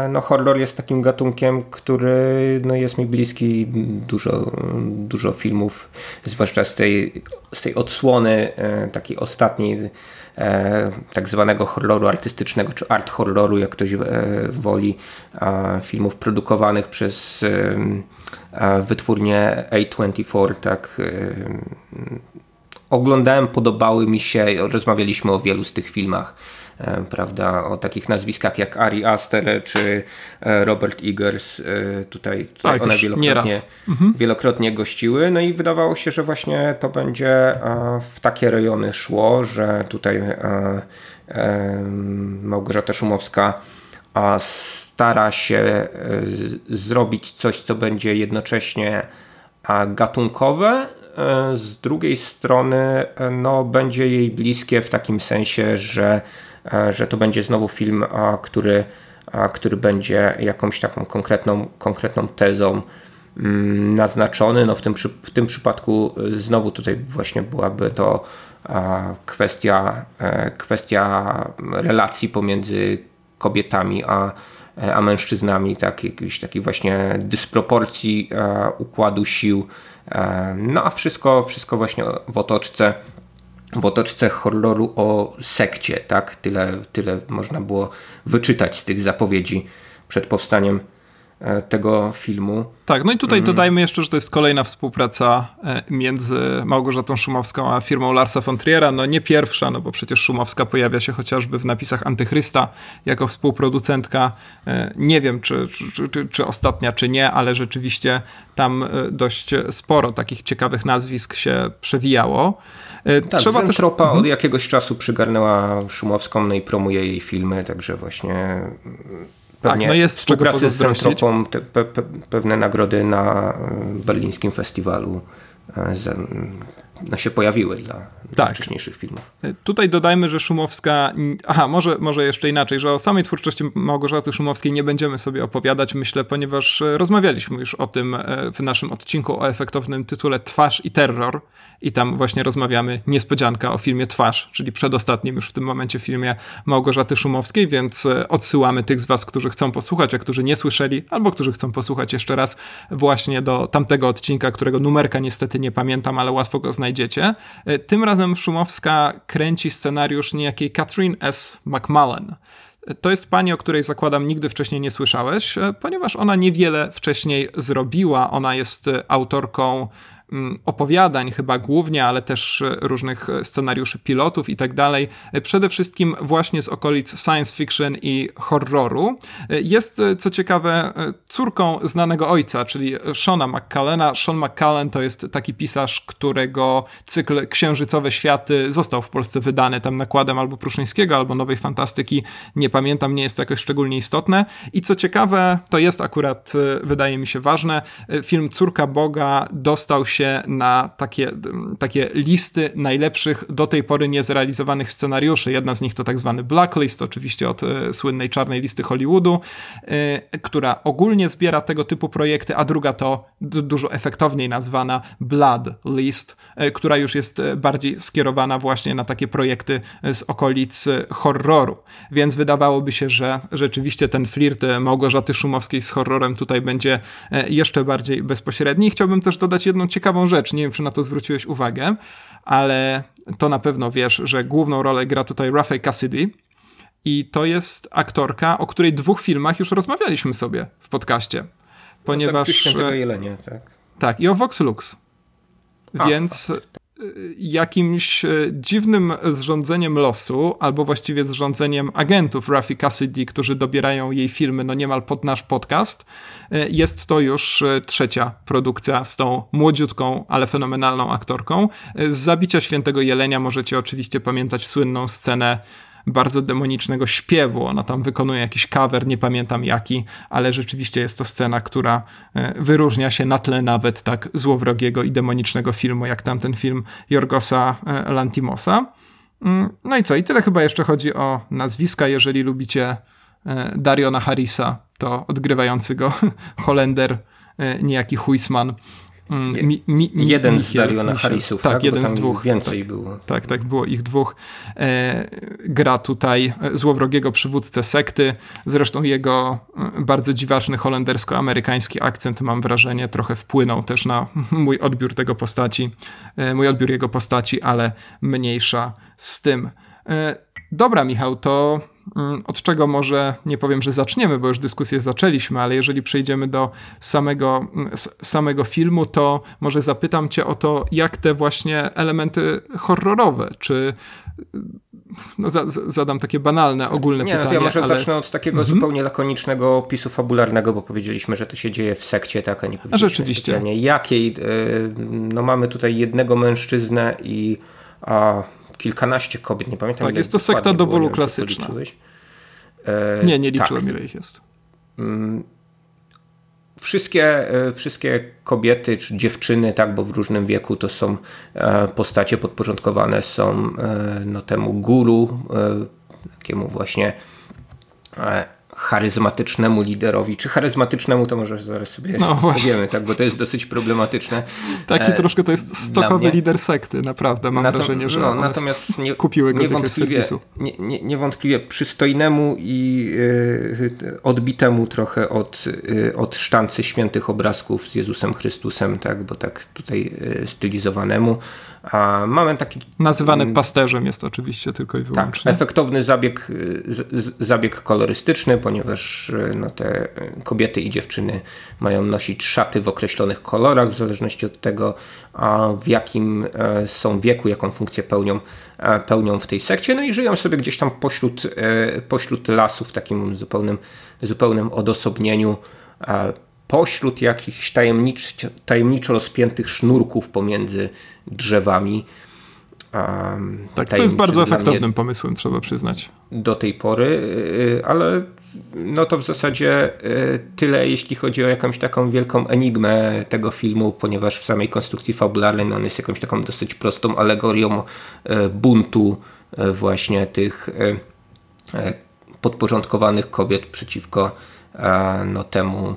no horror jest takim gatunkiem, który no jest mi bliski. Dużo, dużo filmów, zwłaszcza z tej, z tej odsłony e, takiej ostatniej e, tak zwanego horroru artystycznego, czy art horroru, jak ktoś woli, filmów produkowanych przez wytwórnię A24, tak oglądałem, podobały mi się, rozmawialiśmy o wielu z tych filmach E, prawda, o takich nazwiskach jak Ari Aster czy e, Robert Eggers. E, tutaj, tutaj tak, one wielokrotnie, mhm. wielokrotnie gościły. No i wydawało się, że właśnie to będzie w takie rejony szło, że tutaj Małgorzata Szumowska stara się zrobić coś, co będzie jednocześnie gatunkowe, z drugiej strony no, będzie jej bliskie w takim sensie, że E, że to będzie znowu film, który, który będzie jakąś taką konkretną, konkretną tezą mm, naznaczony. No w, tym, w tym przypadku e, znowu tutaj właśnie byłaby to kwestia, e, kwestia relacji pomiędzy kobietami a, a mężczyznami, tak, jakiejś takiej właśnie dysproporcji układu sił. No a wszystko, wszystko właśnie w otoczce w otoczce horroru o sekcie, tak? Tyle, tyle można było wyczytać z tych zapowiedzi przed powstaniem tego filmu. Tak, no i tutaj mm. dodajmy jeszcze, że to jest kolejna współpraca e, między Małgorzatą Szumowską a firmą Larsa von Triera. No nie pierwsza, no bo przecież Szumowska pojawia się chociażby w napisach Antychrysta jako współproducentka. E, nie wiem, czy, czy, czy, czy ostatnia, czy nie, ale rzeczywiście tam dość sporo takich ciekawych nazwisk się przewijało. E, tak, Trzeba też... Tropa mhm. od jakiegoś czasu przygarnęła Szumowską, no i promuje jej filmy, także właśnie tak, no jest współpracy z Centropą, pe, pe, pewne nagrody na mm, berlińskim festiwalu e, no, się pojawiły dla, tak. wcześniejszych filmów. E, tutaj dodajmy, że Szumowska, aha, może, może jeszcze inaczej, że o samej twórczości Małgorzaty Szumowskiej nie będziemy sobie opowiadać, myślę, ponieważ e, rozmawialiśmy już o tym e, w naszym odcinku o efektownym tytule Twarz i Terror i tam właśnie rozmawiamy niespodzianka o filmie Twarz, czyli przedostatnim już w tym momencie filmie Małgorzaty Szumowskiej, więc odsyłamy tych z was, którzy chcą posłuchać, a którzy nie słyszeli, albo którzy chcą posłuchać jeszcze raz właśnie do tamtego odcinka, którego numerka niestety nie pamiętam, ale łatwo go znajdziecie. Tym razem Szumowska kręci scenariusz niejakiej Catherine S. McMullen. To jest pani, o której zakładam nigdy wcześniej nie słyszałeś, e, ponieważ ona niewiele wcześniej zrobiła. Ona jest autorką opowiadań, chyba głównie, ale też różnych scenariuszy pilotów i tak dalej. Przede wszystkim właśnie z okolic science fiction i horroru. Jest, co ciekawe, córką znanego ojca, czyli Shona McCallena. Sean McCallen to jest taki pisarz, którego cykl Księżycowe Światy został w Polsce wydany tam nakładem albo Pruszyńskiego, albo Nowej Fantastyki. Nie pamiętam, nie jest to jakoś szczególnie istotne. I co ciekawe, to jest akurat, wydaje mi się, ważne. Film Córka Boga dostał się na takie, takie listy najlepszych do tej pory niezrealizowanych scenariuszy. Jedna z nich to tak zwany Blacklist, oczywiście od e, słynnej czarnej listy Hollywoodu, e, która ogólnie zbiera tego typu projekty, a druga to dużo efektowniej nazwana Blood List, e, która już jest bardziej skierowana właśnie na takie projekty z okolic horroru. Więc wydawałoby się, że rzeczywiście ten flirt Małgorzaty Szumowskiej z horrorem tutaj będzie jeszcze bardziej bezpośredni. Chciałbym też dodać jedną ciekawą rzecz, nie wiem czy na to zwróciłeś uwagę, ale to na pewno wiesz, że główną rolę gra tutaj Rafael Cassidy i to jest aktorka, o której dwóch filmach już rozmawialiśmy sobie w podcaście. Ponieważ... No, Jelenia, tak. Tak, i o Vox Lux. A, Więc jakimś e, dziwnym zrządzeniem losu, albo właściwie zrządzeniem agentów Rafi Cassidy, którzy dobierają jej filmy no niemal pod nasz podcast, e, jest to już trzecia produkcja z tą młodziutką, ale fenomenalną aktorką. Z Zabicia Świętego Jelenia możecie oczywiście pamiętać słynną scenę bardzo demonicznego śpiewu. Ona tam wykonuje jakiś cover, nie pamiętam jaki, ale rzeczywiście jest to scena, która e, wyróżnia się na tle nawet tak złowrogiego i demonicznego filmu, jak tamten film Jorgosa e, Lantimosa. Mm, no i co? I tyle chyba jeszcze chodzi o nazwiska. Jeżeli lubicie e, Dariona Harrisa, to odgrywający go Holender, niejaki Huisman Mm, mi, mi, jeden z Dariona Harrisów, tak? tak jeden z dwóch. Więcej tak, było. Tak, tak, było ich dwóch. E, gra tutaj złowrogiego przywódcę sekty. Zresztą jego e, bardzo dziwaczny holendersko-amerykański akcent, mam wrażenie, trochę wpłynął też na mój odbiór tego postaci, e, mój odbiór jego postaci, ale mniejsza z tym. E, dobra, Michał, to Mm, od czego może nie powiem, że zaczniemy, bo już dyskusję zaczęliśmy, ale jeżeli przejdziemy do samego, mm, samego filmu, to może zapytam Cię o to, jak te właśnie elementy horrorowe, czy no, za, zadam takie banalne, ogólne nie, pytanie. No to ja może ale... zacznę od takiego mhm. zupełnie lakonicznego opisu fabularnego, bo powiedzieliśmy, że to się dzieje w sekcie, tak, a nie a rzeczywiście. jakiej. E, no mamy tutaj jednego mężczyznę i a, kilkanaście kobiet, nie pamiętam. Tak, jest to sekta do bólu klasyczna. E, nie, nie liczyłem, tak. ile ich jest. Mm, wszystkie, e, wszystkie kobiety czy dziewczyny, tak, bo w różnym wieku to są e, postacie podporządkowane są e, no, temu guru, takiemu właśnie charyzmatycznemu liderowi, czy charyzmatycznemu, to może zaraz sobie no, powiemy, tak, bo to jest dosyć problematyczne. Taki e, troszkę to jest stokowy lider sekty, naprawdę mam wrażenie, że no, natomiast nie, kupiły go niewątpliwie, z nie, nie, niewątpliwie przystojnemu i y, odbitemu trochę od, y, od sztancy świętych obrazków z Jezusem Chrystusem, tak, bo tak tutaj y, stylizowanemu, mamy taki. Nazywany mm, pasterzem jest oczywiście tylko i tak, wyłącznie. Tak, efektowny zabieg, z, zabieg kolorystyczny, ponieważ no, te kobiety i dziewczyny mają nosić szaty w określonych kolorach, w zależności od tego, w jakim e, są wieku, jaką funkcję pełnią, e, pełnią w tej sekcie. No i żyją sobie gdzieś tam pośród, e, pośród lasu w takim zupełnym, zupełnym odosobnieniu pośród jakichś tajemniczo, tajemniczo rozpiętych sznurków pomiędzy drzewami. Um, tak, to jest bardzo efektownym pomysłem, trzeba przyznać. Do tej pory, y, ale no to w zasadzie y, tyle, jeśli chodzi o jakąś taką wielką enigmę tego filmu, ponieważ w samej konstrukcji fabularnej no on jest jakąś taką dosyć prostą alegorią y, buntu właśnie tych podporządkowanych kobiet przeciwko no, temu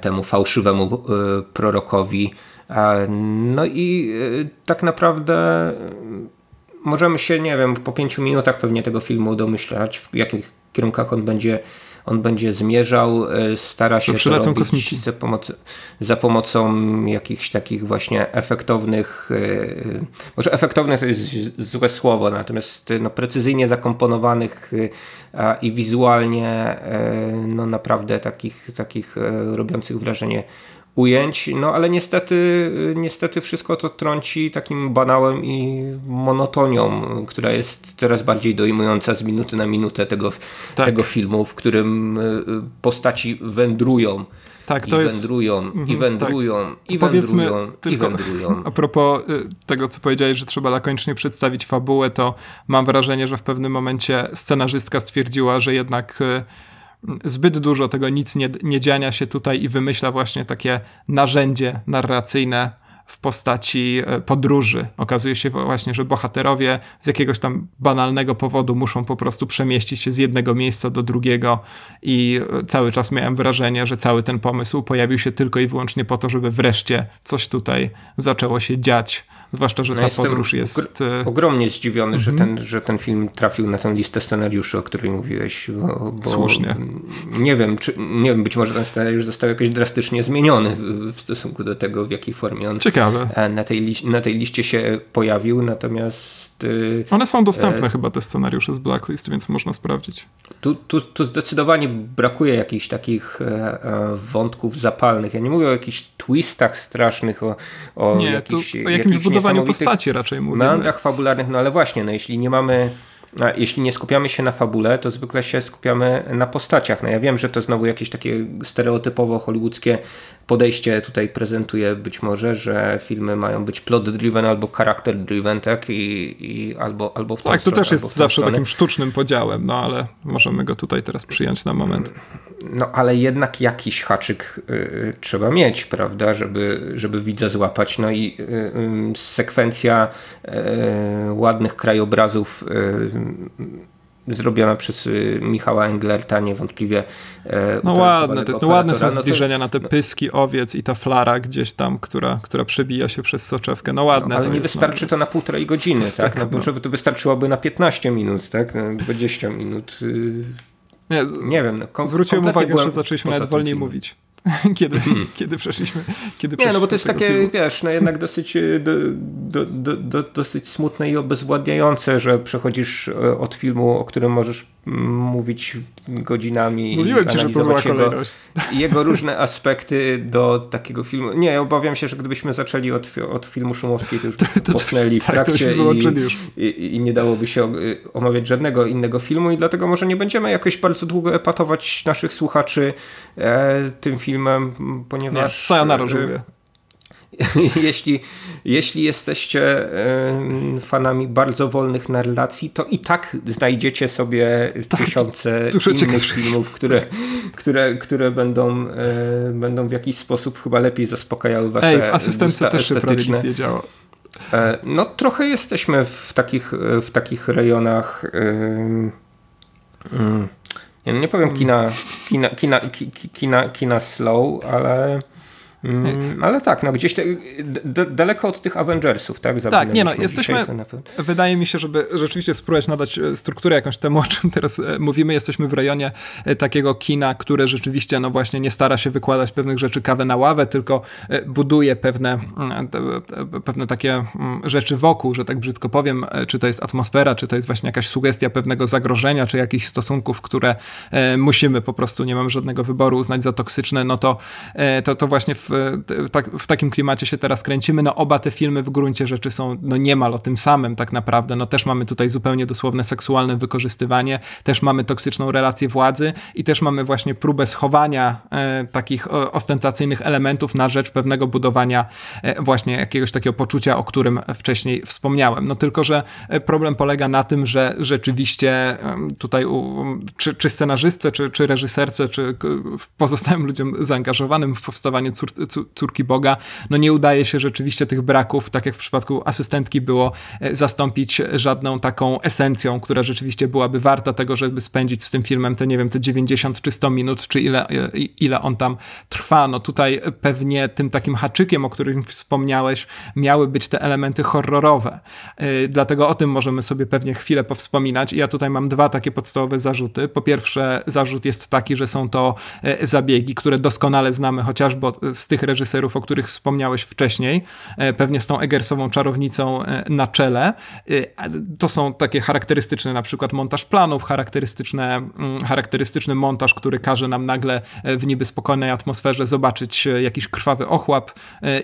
temu fałszywemu e, prorokowi. E, no i tak naprawdę możemy się, nie wiem, po pięciu minutach pewnie tego filmu domyślać, w jakich kierunkach on będzie on będzie zmierzał, stara się to, to robić kosmici. Za, pomocą, za pomocą jakichś takich właśnie efektownych, może efektownych to jest złe słowo, natomiast no, precyzyjnie zakomponowanych i wizualnie e, no naprawdę takich, takich e, robiących wrażenie ujęć, no ale niestety, niestety wszystko to trąci takim banałem i monotonią, która jest coraz bardziej dojmująca z minuty na minutę tego, tak. tego filmu, w którym postaci wędrują tak, to I jest... wędrują, i mhm, wędrują, tak. i wędrują, tylko, i wędrują. A propos y, tego, co powiedziałeś, że trzeba lakonicznie przedstawić fabułę, to mam wrażenie, że w pewnym momencie scenarzystka stwierdziła, że jednak y, zbyt dużo tego nic nie, nie dziania się tutaj i wymyśla właśnie takie narzędzie narracyjne, w postaci e, podróży. Okazuje się właśnie, że bohaterowie z jakiegoś tam banalnego powodu muszą po prostu przemieścić się z jednego miejsca do drugiego i e, cały czas miałem wrażenie, że cały ten pomysł pojawił się tylko i wyłącznie po to, żeby wreszcie coś tutaj zaczęło się dziać Zwłaszcza, że no ta podróż jest. E, ogromnie zdziwiony, że, mhm. ten, że ten film trafił na tę listę scenariuszy, o której mówiłeś. Bo, bo Słusznie. Nie wiem, czy, nie wiem, być może ten scenariusz został jakoś drastycznie zmieniony w stosunku do tego, w jakiej formie on Ciekawe. Na, tej, na tej liście się pojawił. Natomiast Y, One są dostępne e... chyba, te scenariusze z Blacklist, więc można sprawdzić. Tu, tu, tu zdecydowanie brakuje jakichś takich e, e, wątków zapalnych. Ja nie mówię o jakichś twistach strasznych, o, o, nie, jakichś, o jakimś budowaniu postaci raczej mówimy. Meandrach fabularnych, no ale właśnie, no jeśli nie mamy jeśli nie skupiamy się na fabule, to zwykle się skupiamy na postaciach. No ja wiem, że to znowu jakieś takie stereotypowo hollywoodzkie podejście tutaj prezentuje być może, że filmy mają być plot-driven albo character-driven, tak? I, i albo, albo w Tak, to też jest zawsze stronę. takim sztucznym podziałem, no ale możemy go tutaj teraz przyjąć na moment. No ale jednak jakiś haczyk y, y trzeba mieć, prawda, żeby, żeby widza złapać. No i y, sekwencja y, ładnych krajobrazów y, zrobiona przez Michała Englerta, niewątpliwie. No ładne, to jest, no ładne są zbliżenia no to, na te no- pyski owiec i ta flara gdzieś tam, która, która przebija się przez soczewkę. No ładne no, ale nie jest, wystarczy no. to na półtorej godziny, tak? No, bo żeby to wystarczyłoby na 15 minut, tak? 20 minut. Nie, nie wiem. No, zwróciłem uwagę, że zaczęliśmy nawet wolniej mówić. kiedy, hmm. kiedy przeszliśmy. Kiedy nie, no bo to jest takie, filmu. wiesz, no jednak dosyć, e, do, do, do, do, dosyć smutne i obezwładniające, że przechodzisz e, od filmu, o którym możesz mówić godzinami. Mówiłem ci, że to zła kolejność. Jego, jego różne aspekty do takiego filmu. Nie, obawiam się, że gdybyśmy zaczęli od, od filmu Szumowskiej, to już to, to, posnęli w tak, trakcie i, i, i, nie dałoby się omawiać żadnego innego filmu i dlatego może nie będziemy jakoś bardzo długo epatować naszych słuchaczy e, tym filmem, ponieważ... Nie, sayonara, żółwie. jeśli, jeśli jesteście fanami bardzo wolnych narracji, to i tak znajdziecie sobie tak, tysiące innych filmów, które, które, które będą, e, będą w jakiś sposób chyba lepiej zaspokajały wasze Ej, w asystentce też się prawie nic nie działo. E, no trochę jesteśmy w takich, w takich rejonach mm, nie, no nie powiem kina, kina, kina, kina, kina slow, ale Mm, ale tak, no gdzieś te, daleko od tych Avengersów, tak? Tak, nie no, jesteśmy, wydaje mi się, żeby rzeczywiście spróbować nadać e, strukturę jakąś temu, o czym teraz e, mówimy, jesteśmy w rejonie e, takiego kina, które rzeczywiście, no właśnie nie stara się wykładać pewnych rzeczy kawę na ławę, tylko buduje pewne, mm, pewne takie mm, rzeczy wokół, że tak brzydko powiem, czy to jest atmosfera, czy to jest właśnie jakaś sugestia pewnego zagrożenia, czy jakichś stosunków, które musimy po prostu, nie mam żadnego wyboru, uznać za toksyczne, no to, to, to właśnie w, tak, w takim klimacie się teraz kręcimy. No oba te filmy w gruncie rzeczy są no niemal o tym samym tak naprawdę. No też mamy tutaj zupełnie dosłowne seksualne wykorzystywanie, też mamy toksyczną relację władzy i też mamy właśnie próbę schowania e, takich e, ostentacyjnych elementów na rzecz pewnego budowania e, właśnie jakiegoś takiego poczucia, o którym wcześniej wspomniałem. No tylko, że e, problem polega na tym, że rzeczywiście tutaj u, czy, czy scenarzystce, czy, czy reżyserce, czy pozostałym ludziom zaangażowanym w powstawanie córki Boga, no nie udaje się rzeczywiście tych braków, tak jak w przypadku asystentki było, e, zastąpić żadną taką esencją, która rzeczywiście byłaby warta tego, żeby spędzić z tym filmem te, nie wiem, te 90 czy 100 minut, czy ile, e, ile on tam trwa. No tutaj pewnie tym takim haczykiem, o którym wspomniałeś, miały być te elementy horrorowe. E, dlatego o tym możemy sobie pewnie chwilę powspominać. Ja tutaj mam dwa takie podstawowe zarzuty. Po pierwsze, zarzut jest taki, że są to zabiegi, które doskonale znamy chociażby z tych tych reżyserów, o których wspomniałeś wcześniej, pewnie z tą Eggersową czarownicą na czele. To są takie charakterystyczne na przykład montaż planów, charakterystyczne, mm, charakterystyczny montaż, który każe nam nagle w niby spokojnej atmosferze zobaczyć jakiś krwawy ochłap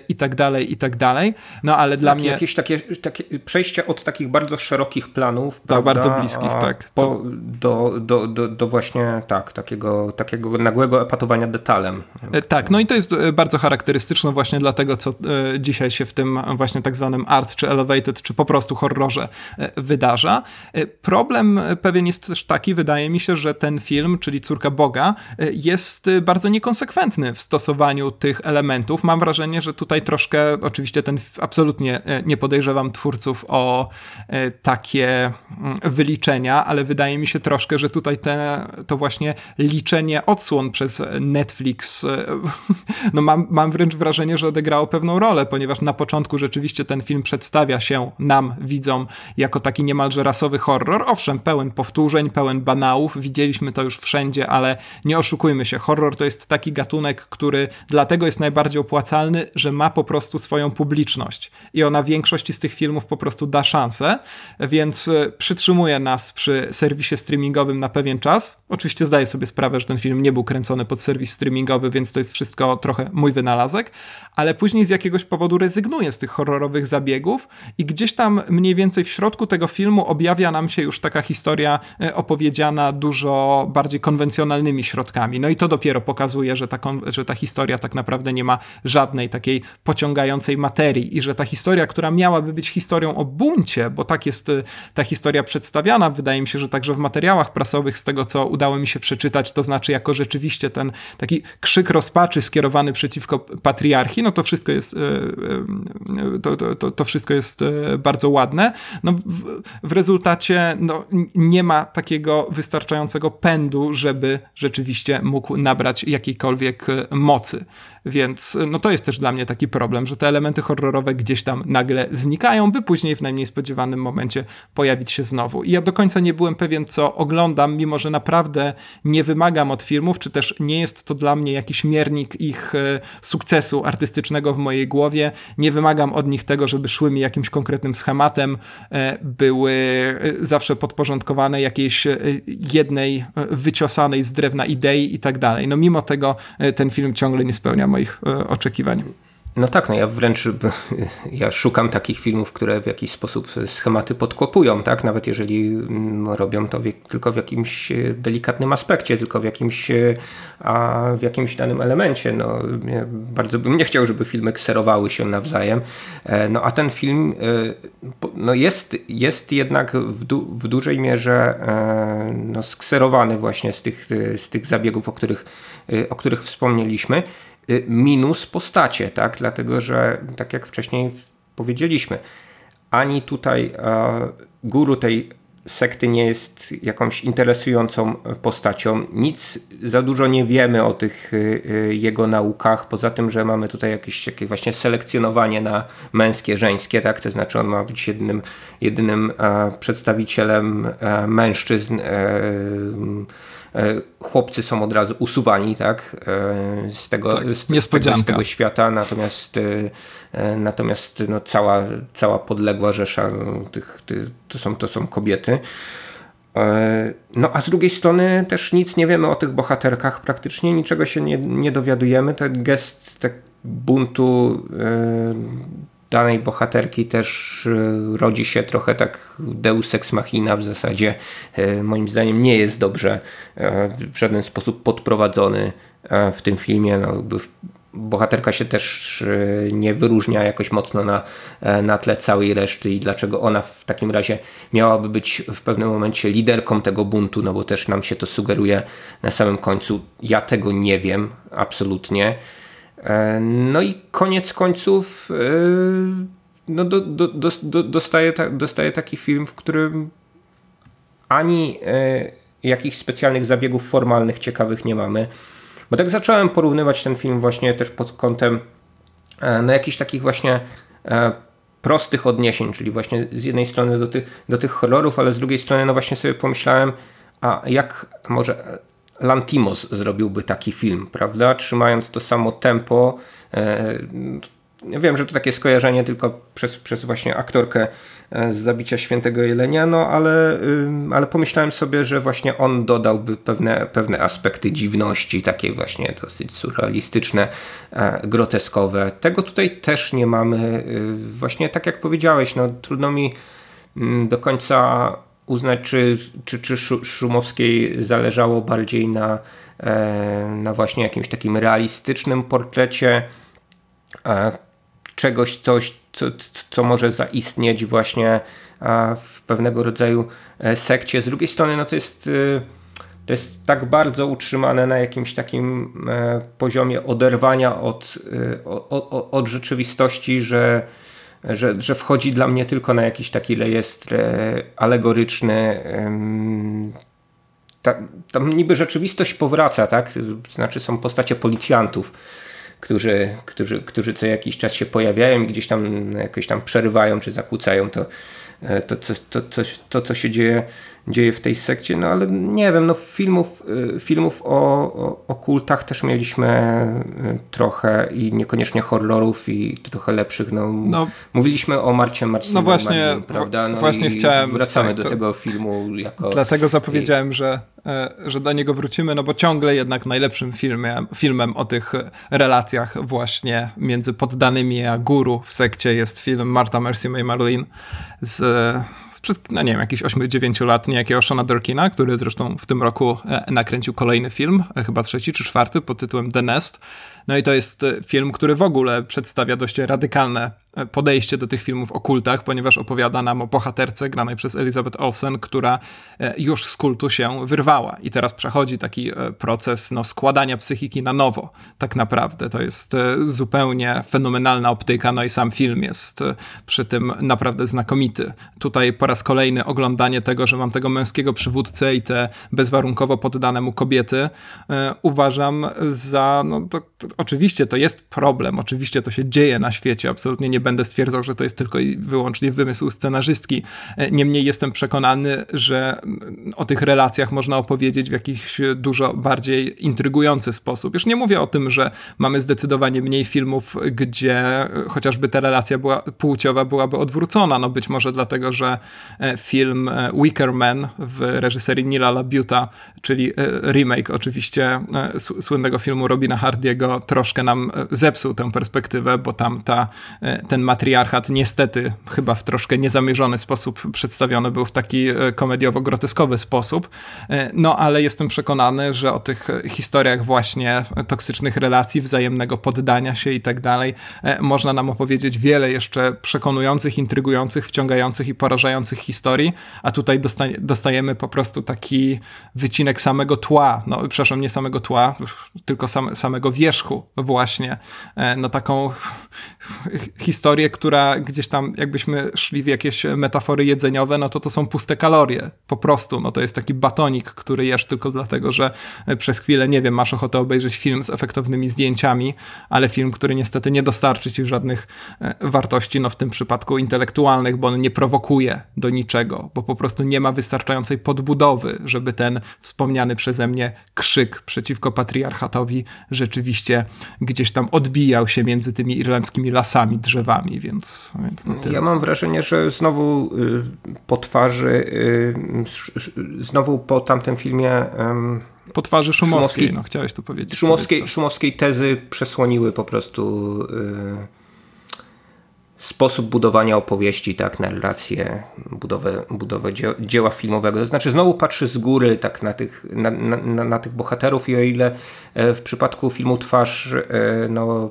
i tak dalej, i tak dalej. No ale dla tak, mnie... Jakieś takie, takie przejście od takich bardzo szerokich planów, tak, prawda, bardzo bliskich, tak. Po, do, do, do, do właśnie tak, takiego, takiego nagłego epatowania detalem. E, tak, no i to jest e, bardzo charakterystyczne właśnie dla tego, co e, dzisiaj się w tym właśnie tak zwanym art, czy elevated, czy po prostu horrorze wydarza. Problem pewien jest też taki, wydaje mi się, że ten film, czyli Córka Boga, jest bardzo niekonsekwentny w stosowaniu tych elementów. Mam wrażenie, że tutaj troszkę, oczywiście ten absolutnie nie podejrzewam twórców o takie mm, wyliczenia, ale wydaje mi się troszkę, że tutaj te, to właśnie liczenie odsłon przez Netflix, e, no mam, mam wręcz wrażenie, że odegrało pewną rolę, ponieważ na początku rzeczywiście ten film przedstawia się nam, widzom, jako taki niemalże rasowy horror. Owszem, pełen powtórzeń, pełen banałów, widzieliśmy to już wszędzie, ale nie oszukujmy się, horror to jest taki gatunek, który dlatego jest najbardziej opłacalny, że ma po prostu swoją publiczność i ona większości z tych filmów po prostu da szansę, więc e, przytrzymuje nas przy serwisie streamingowym na pewien czas. Oczywiście zdaję sobie sprawę, że ten film nie był kręcony pod serwis streamingowy, więc to jest wszystko trochę mój wynalazek, ale później z jakiegoś powodu rezygnuję z tych horrorowych zabiegów i gdzieś tam mniej więcej w środku tego filmu objawia nam się już taka historia e, opowiedziana dużo bardziej konwencjonalnymi środkami. No i to dopiero pokazuje, że ta, że ta historia tak naprawdę nie ma żadnej takiej pociągającej materii i że ta historia, która miałaby być historią o buncie, bo tak jest e, ta historia przedstawiana, wydaje mi się, że także w materiałach prasowych, z tego co udało mi się przeczytać, to znaczy jako rzeczywiście ten taki krzyk rozpaczy skierowany przeciwko patriarchii, no to wszystko jest, e, e, to, to, to, wszystko jest e, bardzo ładne. No w, w rezultacie no, nie ma takiego wystarczającego pędu, żeby rzeczywiście mógł nabrać jakiejkolwiek mocy. Więc no to jest też dla mnie taki problem, że te elementy horrorowe gdzieś tam nagle znikają, by później w najmniej spodziewanym momencie pojawić się znowu. I ja do końca nie byłem pewien, co oglądam, mimo że naprawdę nie wymagam od filmów, czy też nie jest to dla mnie jakiś miernik ich e, sukcesu artystycznego w mojej głowie. Nie wymagam od nich tego, żeby szły mi jakimś konkretnym schematem, e, były e, zawsze podporządkowane jakiejś jednej wyciosanej z drewna idei i tak dalej. No mimo tego ten film ciągle nie spełnia moich e, oczekiwań. No tak, no ja wręcz ja szukam takich filmów, które w jakiś sposób schematy podkopują, tak? Nawet jeżeli mm, robią to w, tylko w jakimś e, delikatnym aspekcie, tylko w jakimś, e, a w jakimś danym elemencie. No, bardzo bym nie chciał, żeby filmy kserowały się nawzajem. No a ten film no jest, jest jednak w, du, w dużej mierze no, skserowany właśnie z tych, z tych zabiegów, o których, o których wspomnieliśmy. Y, minus postacie, tak? Dlatego, że tak jak wcześniej powiedzieliśmy, ani tutaj guru tej sekty nie jest jakąś interesującą postacią. Nic za dużo nie wiemy o tych y, y, jego naukach, poza tym, że mamy tutaj jakieś takie właśnie selekcjonowanie na męskie, żeńskie, tak? To znaczy on ma być jednym, jedynym przedstawicielem mężczyzn E, chłopcy są od razu usuwani tak, e, z, tego, tak, z, tego, z tego świata, natomiast, e, natomiast no, cała, cała podległa rzesza no, tych, tych, to, są, to są kobiety. No a z drugiej strony też nic nie wiemy o tych bohaterkach, praktycznie niczego się nie, nie dowiadujemy. Ten gest tak buntu danej bohaterki też e, rodzi się trochę tak deus ex machina w zasadzie e, moim zdaniem nie jest dobrze e, w żaden sposób podprowadzony w tym filmie. No, bohaterka się też nie wyróżnia jakoś mocno na, na tle całej reszty i dlaczego ona w takim razie miałaby być w pewnym momencie liderką tego buntu, no bo też nam się to sugeruje na samym końcu. Ja tego nie wiem absolutnie. E, no i koniec końców e, no do, do, do, dostaje, dostaje taki film, w którym ani e, jakichś specjalnych zabiegów formalnych ciekawych nie mamy. Bo tak zacząłem porównywać ten film właśnie też pod kątem no jakichś takich właśnie prostych odniesień, czyli właśnie z jednej strony do tych, do tych horrorów, ale z drugiej strony no właśnie sobie pomyślałem, a jak może Lantimos zrobiłby taki film, prawda? Trzymając to samo tempo. Wiem, że to takie skojarzenie tylko przez, przez właśnie aktorkę z zabicia świętego jelenia, no ale, ale pomyślałem sobie, że właśnie on dodałby pewne, pewne aspekty dziwności, takie właśnie dosyć surrealistyczne, groteskowe. Tego tutaj też nie mamy. Właśnie tak jak powiedziałeś, no trudno mi do końca uznać, czy, czy, czy Szumowskiej zależało bardziej na, e, na właśnie jakimś takim realistycznym portrecie e, czegoś, coś, co, co może zaistnieć właśnie w pewnego rodzaju e, sekcie. Z drugiej strony, no to jest to jest tak bardzo utrzymane na jakimś takim poziomie oderwania od, od, od rzeczywistości, że że, że wchodzi dla mnie tylko na jakiś taki rejestr e, alegoryczny. Ta, tam niby rzeczywistość powraca, tak? Znaczy są postacie policjantów, którzy, którzy, którzy co jakiś czas się pojawiają i gdzieś tam jakoś tam przerywają czy zakłócają to, e, to, to, to, to, to co się dzieje dzieje w tej sekcie, no ale nie wiem, no filmów, y, filmów o, o, o kultach też mieliśmy y, trochę i niekoniecznie horrorów i trochę lepszych, no, no mówiliśmy o Marcie Marcinie, no właśnie, prawda? No właśnie chciałem, wracamy tak, do tego filmu jako... Dlatego zapowiedziałem, że, e, że do niego wrócimy, no bo ciągle jednak najlepszym filmie, filmem o tych relacjach właśnie między poddanymi a guru w sekcie jest film Marta Mercy May Marlene z, sprzed, no nie wiem, jakichś 8-9 lat, niejakiego Shona Durkina, który zresztą w tym roku e, nakręcił kolejny film, e, chyba trzeci czy czwarty, pod tytułem The Nest. No i to jest e, film, który w ogóle przedstawia dość radykalne podejście do tych filmów o kultach, ponieważ opowiada nam o bohaterce granej przez Elizabeth Olsen, która już z kultu się wyrwała i teraz przechodzi taki proces no, składania psychiki na nowo, tak naprawdę. To jest zupełnie fenomenalna optyka, no i sam film jest przy tym naprawdę znakomity. Tutaj po raz kolejny oglądanie tego, że mam tego męskiego przywódcę i te bezwarunkowo poddane mu kobiety, e, uważam za, no to, to, oczywiście to jest problem, oczywiście to się dzieje na świecie, absolutnie nie będę stwierdzał, że to jest tylko i wyłącznie wymysł scenarzystki. E, niemniej jestem przekonany, że mm, o tych relacjach można opowiedzieć w jakiś dużo bardziej intrygujący sposób. Już nie mówię o tym, że mamy zdecydowanie mniej filmów, gdzie chociażby ta relacja była, płciowa byłaby odwrócona, no być może dlatego, że e, film Wicker Man w reżyserii Nila Labuta, czyli e, remake oczywiście e, słynnego filmu Robina Hardiego, troszkę nam e, zepsuł tę perspektywę, bo tam ta, ten matriarchat niestety chyba w troszkę niezamierzony sposób przedstawiony był w taki komediowo-groteskowy sposób. No ale jestem przekonany, że o tych historiach właśnie toksycznych relacji, wzajemnego poddania się i tak dalej, można nam opowiedzieć wiele jeszcze przekonujących, intrygujących, wciągających i porażających historii, a tutaj dostajemy po prostu taki wycinek samego tła, no przepraszam, nie samego tła, tylko sam, samego wierzchu właśnie, e, no taką historię, która gdzieś tam jakbyśmy szli w jakieś metafory jedzeniowe, no to to są puste kalorie, po prostu, no to jest taki batonik, który jesz tylko dlatego, że przez chwilę, nie wiem, masz ochotę obejrzeć film z efektownymi zdjęciami, ale film, który niestety nie dostarczy ci żadnych e, wartości, no w tym przypadku intelektualnych, bo on nie prowokuje do niczego, bo po prostu nie ma wystarczającej podbudowy, żeby ten wspomniany przeze mnie krzyk przeciwko patriarchatowi rzeczywiście gdzieś tam odbijał się między tymi irlandzkimi lasami, drzewami, więc, więc no Ja mam wrażenie, że znowu y, po twarzy, y, znowu po tamtym filmie po twarzy Szumowskiej, Szumowskiej no chciałeś to powiedzieć. Szumowskiej, Szumowskiej tezy przesłoniły po prostu y, sposób budowania opowieści, tak, narrację, budowę, budowę dzieła filmowego. To znaczy znowu patrzy z góry tak na tych, na, na, na tych bohaterów i o ile e, w przypadku filmu Twarz e, no,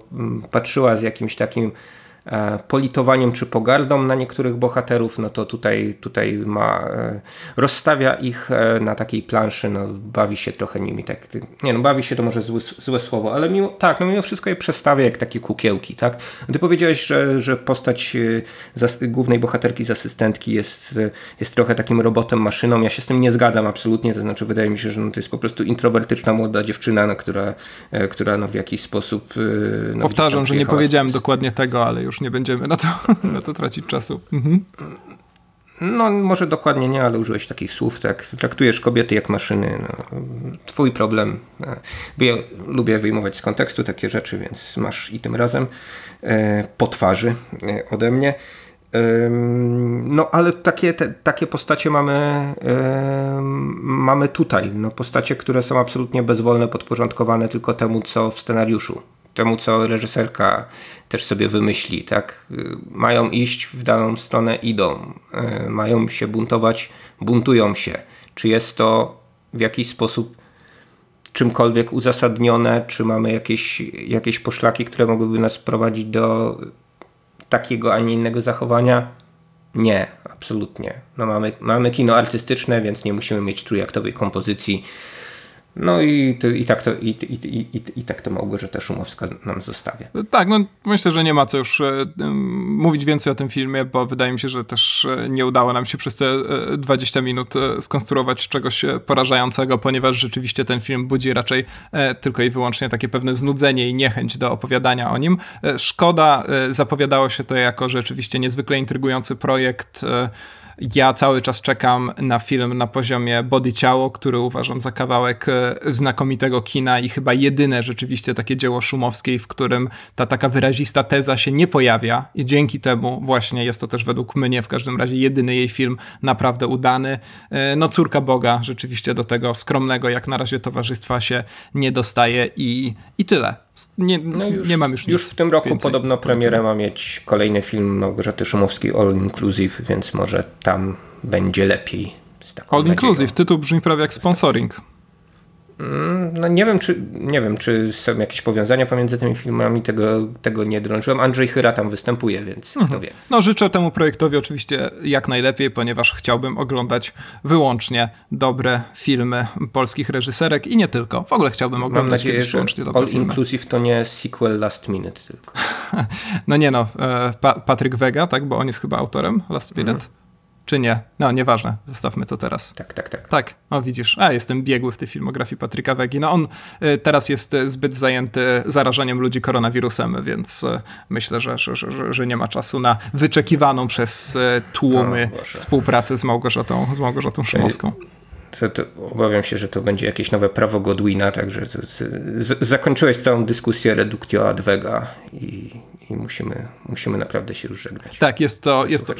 patrzyła z jakimś takim politowaniem czy pogardą na niektórych bohaterów, no to tutaj, tutaj ma, e, rozstawia ich e, na takiej planszy, no bawi się trochę nimi, tak, nie no bawi się to może złe, złe słowo, ale mimo, tak, no mimo wszystko je przestawia jak takie kukiełki, tak. Ty powiedziałeś, że, że postać głównej bohaterki z asystentki jest, jest trochę takim robotem, maszyną, ja się z tym nie zgadzam absolutnie, to znaczy wydaje mi się, że no, to jest po prostu introwertyczna młoda dziewczyna, no, która, która no, w jakiś sposób no, Powtarzam, że nie powiedziałem dokładnie tego, ale już nie będziemy na to, na to tracić czasu. Mhm. No, może dokładnie nie, ale użyłeś takich słów, tak? Traktujesz kobiety jak maszyny. No, twój problem. Ja lubię wyjmować z kontekstu takie rzeczy, więc masz i tym razem e, po twarzy e, ode mnie. No, ale takie, te, takie postacie mamy, mamy tutaj. No, postacie, które są absolutnie bezwolne, podporządkowane tylko temu, co w scenariuszu temu, co reżyserka też sobie wymyśli, tak? Mają iść w daną stronę, idą. E, mają się buntować, buntują się. Czy jest to w jakiś sposób czymkolwiek uzasadnione, czy mamy jakieś, jakieś poszlaki, które mogłyby nas prowadzić do takiego, a nie innego zachowania? Nie, absolutnie. No mamy, mamy kino artystyczne, więc nie musimy mieć trójaktowej kompozycji no i, i, tak to, i, i, i, tak to Małgorzata Szumowska nam zostawia. Tak, no myślę, że nie ma co już e, mówić więcej o tym filmie, bo wydaje mi się, że też e, nie udało nam się przez te 20 e, minut skonstruować czegoś porażającego, ponieważ rzeczywiście ten film budzi raczej tylko i wyłącznie takie pewne znudzenie i niechęć do opowiadania o nim. Szkoda, zapowiadało się to jako rzeczywiście niezwykle intrygujący projekt ja cały czas czekam na film na poziomie Body Ciało, który uważam za kawałek e, znakomitego kina i chyba jedyne rzeczywiście takie dzieło szumowskiej, w którym ta taka wyrazista teza się nie pojawia i dzięki temu właśnie jest to też według mnie w każdym razie jedyny jej film naprawdę udany. E, no córka Boga rzeczywiście do tego skromnego jak na razie towarzystwa się nie dostaje i, i tyle. Nie, no już, nie mam już Już w tym roku podobno premierę ma mieć kolejny film Małgorzaty Szumowskiej All Inclusive, więc może tam będzie lepiej. All Inclusive, tytuł brzmi prawie jak sponsoring. Mm, no nie wiem, czy, nie wiem, czy są jakieś powiązania pomiędzy tymi filmami, tego, tego nie drążyłem. Andrzej Chyra tam występuje, więc mhm. kto wie. No życzę temu projektowi oczywiście jak najlepiej, ponieważ chciałbym oglądać wyłącznie dobre filmy polskich reżyserek i nie tylko. W ogóle chciałbym oglądać Mam nadzieję, że wyłącznie dobre All filmy. Inclusive to nie sequel Last Minute tylko. no nie no, e, pa Patryk Wega, tak, bo on jest chyba autorem Last Minute. Mhm. Czy nie? No, nieważne, zostawmy to teraz. Tak, tak, tak. Tak, o widzisz, a jestem biegły w tej filmografii Patryka Wegi. No on y, teraz jest y, zbyt zajęty zarażaniem ludzi koronawirusem, więc y, myślę, że, że, że, że, nie ma czasu na wyczekiwaną przez tłumy no, współpracę z Małgorzatą, z Małgorzatą Szymowską. To, to, obawiam się, że to będzie jakieś nowe prawo Godwina, także to, z, zakończyłeś całą dyskusję reductio ad vega i i musimy, musimy naprawdę się już żegnać. Tak, jest to, jest to,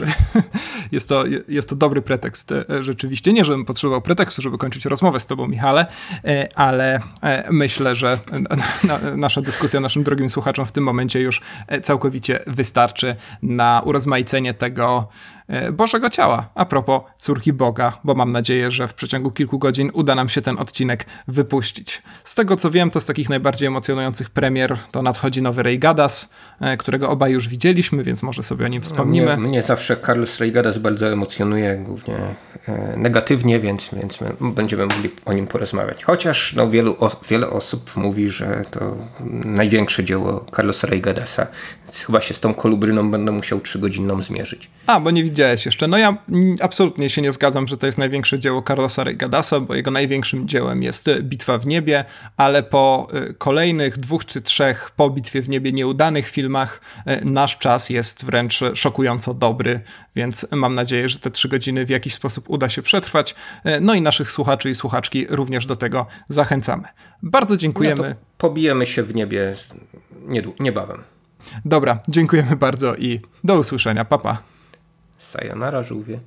jest to, jest to dobry pretekst e, rzeczywiście. Nie, żebym potrzebował pretekstu, żeby kończyć rozmowę z tobą, Michale, e, ale e, myślę, że nasza dyskusja naszym drogim słuchaczom w tym momencie już całkowicie wystarczy na urozmaicenie tego, Bożego Ciała. A propos córki Boga, bo mam nadzieję, że w przeciągu kilku godzin uda nam się ten odcinek wypuścić. Z tego co wiem, to z takich najbardziej emocjonujących premier to nadchodzi nowy Ray Gadas, e, którego obaj już widzieliśmy, więc może sobie o nim wspomnimy. Mnie, mnie zawsze Carlos Ray Gadas bardzo emocjonuje, głównie e, negatywnie, więc, więc będziemy mogli o nim porozmawiać. Chociaż no, wielu, wiele osób mówi, że to największe dzieło Carlosa Ray Gadasa. Chyba się z tą kolubryną będę musiał trzygodzinną zmierzyć. A, bo nie widziałem widziałeś jeszcze. No ja absolutnie się nie zgadzam, że to jest największe dzieło Carlosa Regadasa, bo jego największym dziełem jest Bitwa w niebie, ale po y, kolejnych dwóch czy trzech po Bitwie w niebie nieudanych filmach y, nasz czas jest wręcz szokująco dobry, więc mam nadzieję, że te trzy godziny w jakiś sposób uda się przetrwać. Y, no i naszych słuchaczy i słuchaczki również do tego zachęcamy. Bardzo dziękujemy. No pobijemy się w niebie niebawem. Dobra, dziękujemy bardzo i do usłyszenia. Papa. Pa. Sayonara żółwie.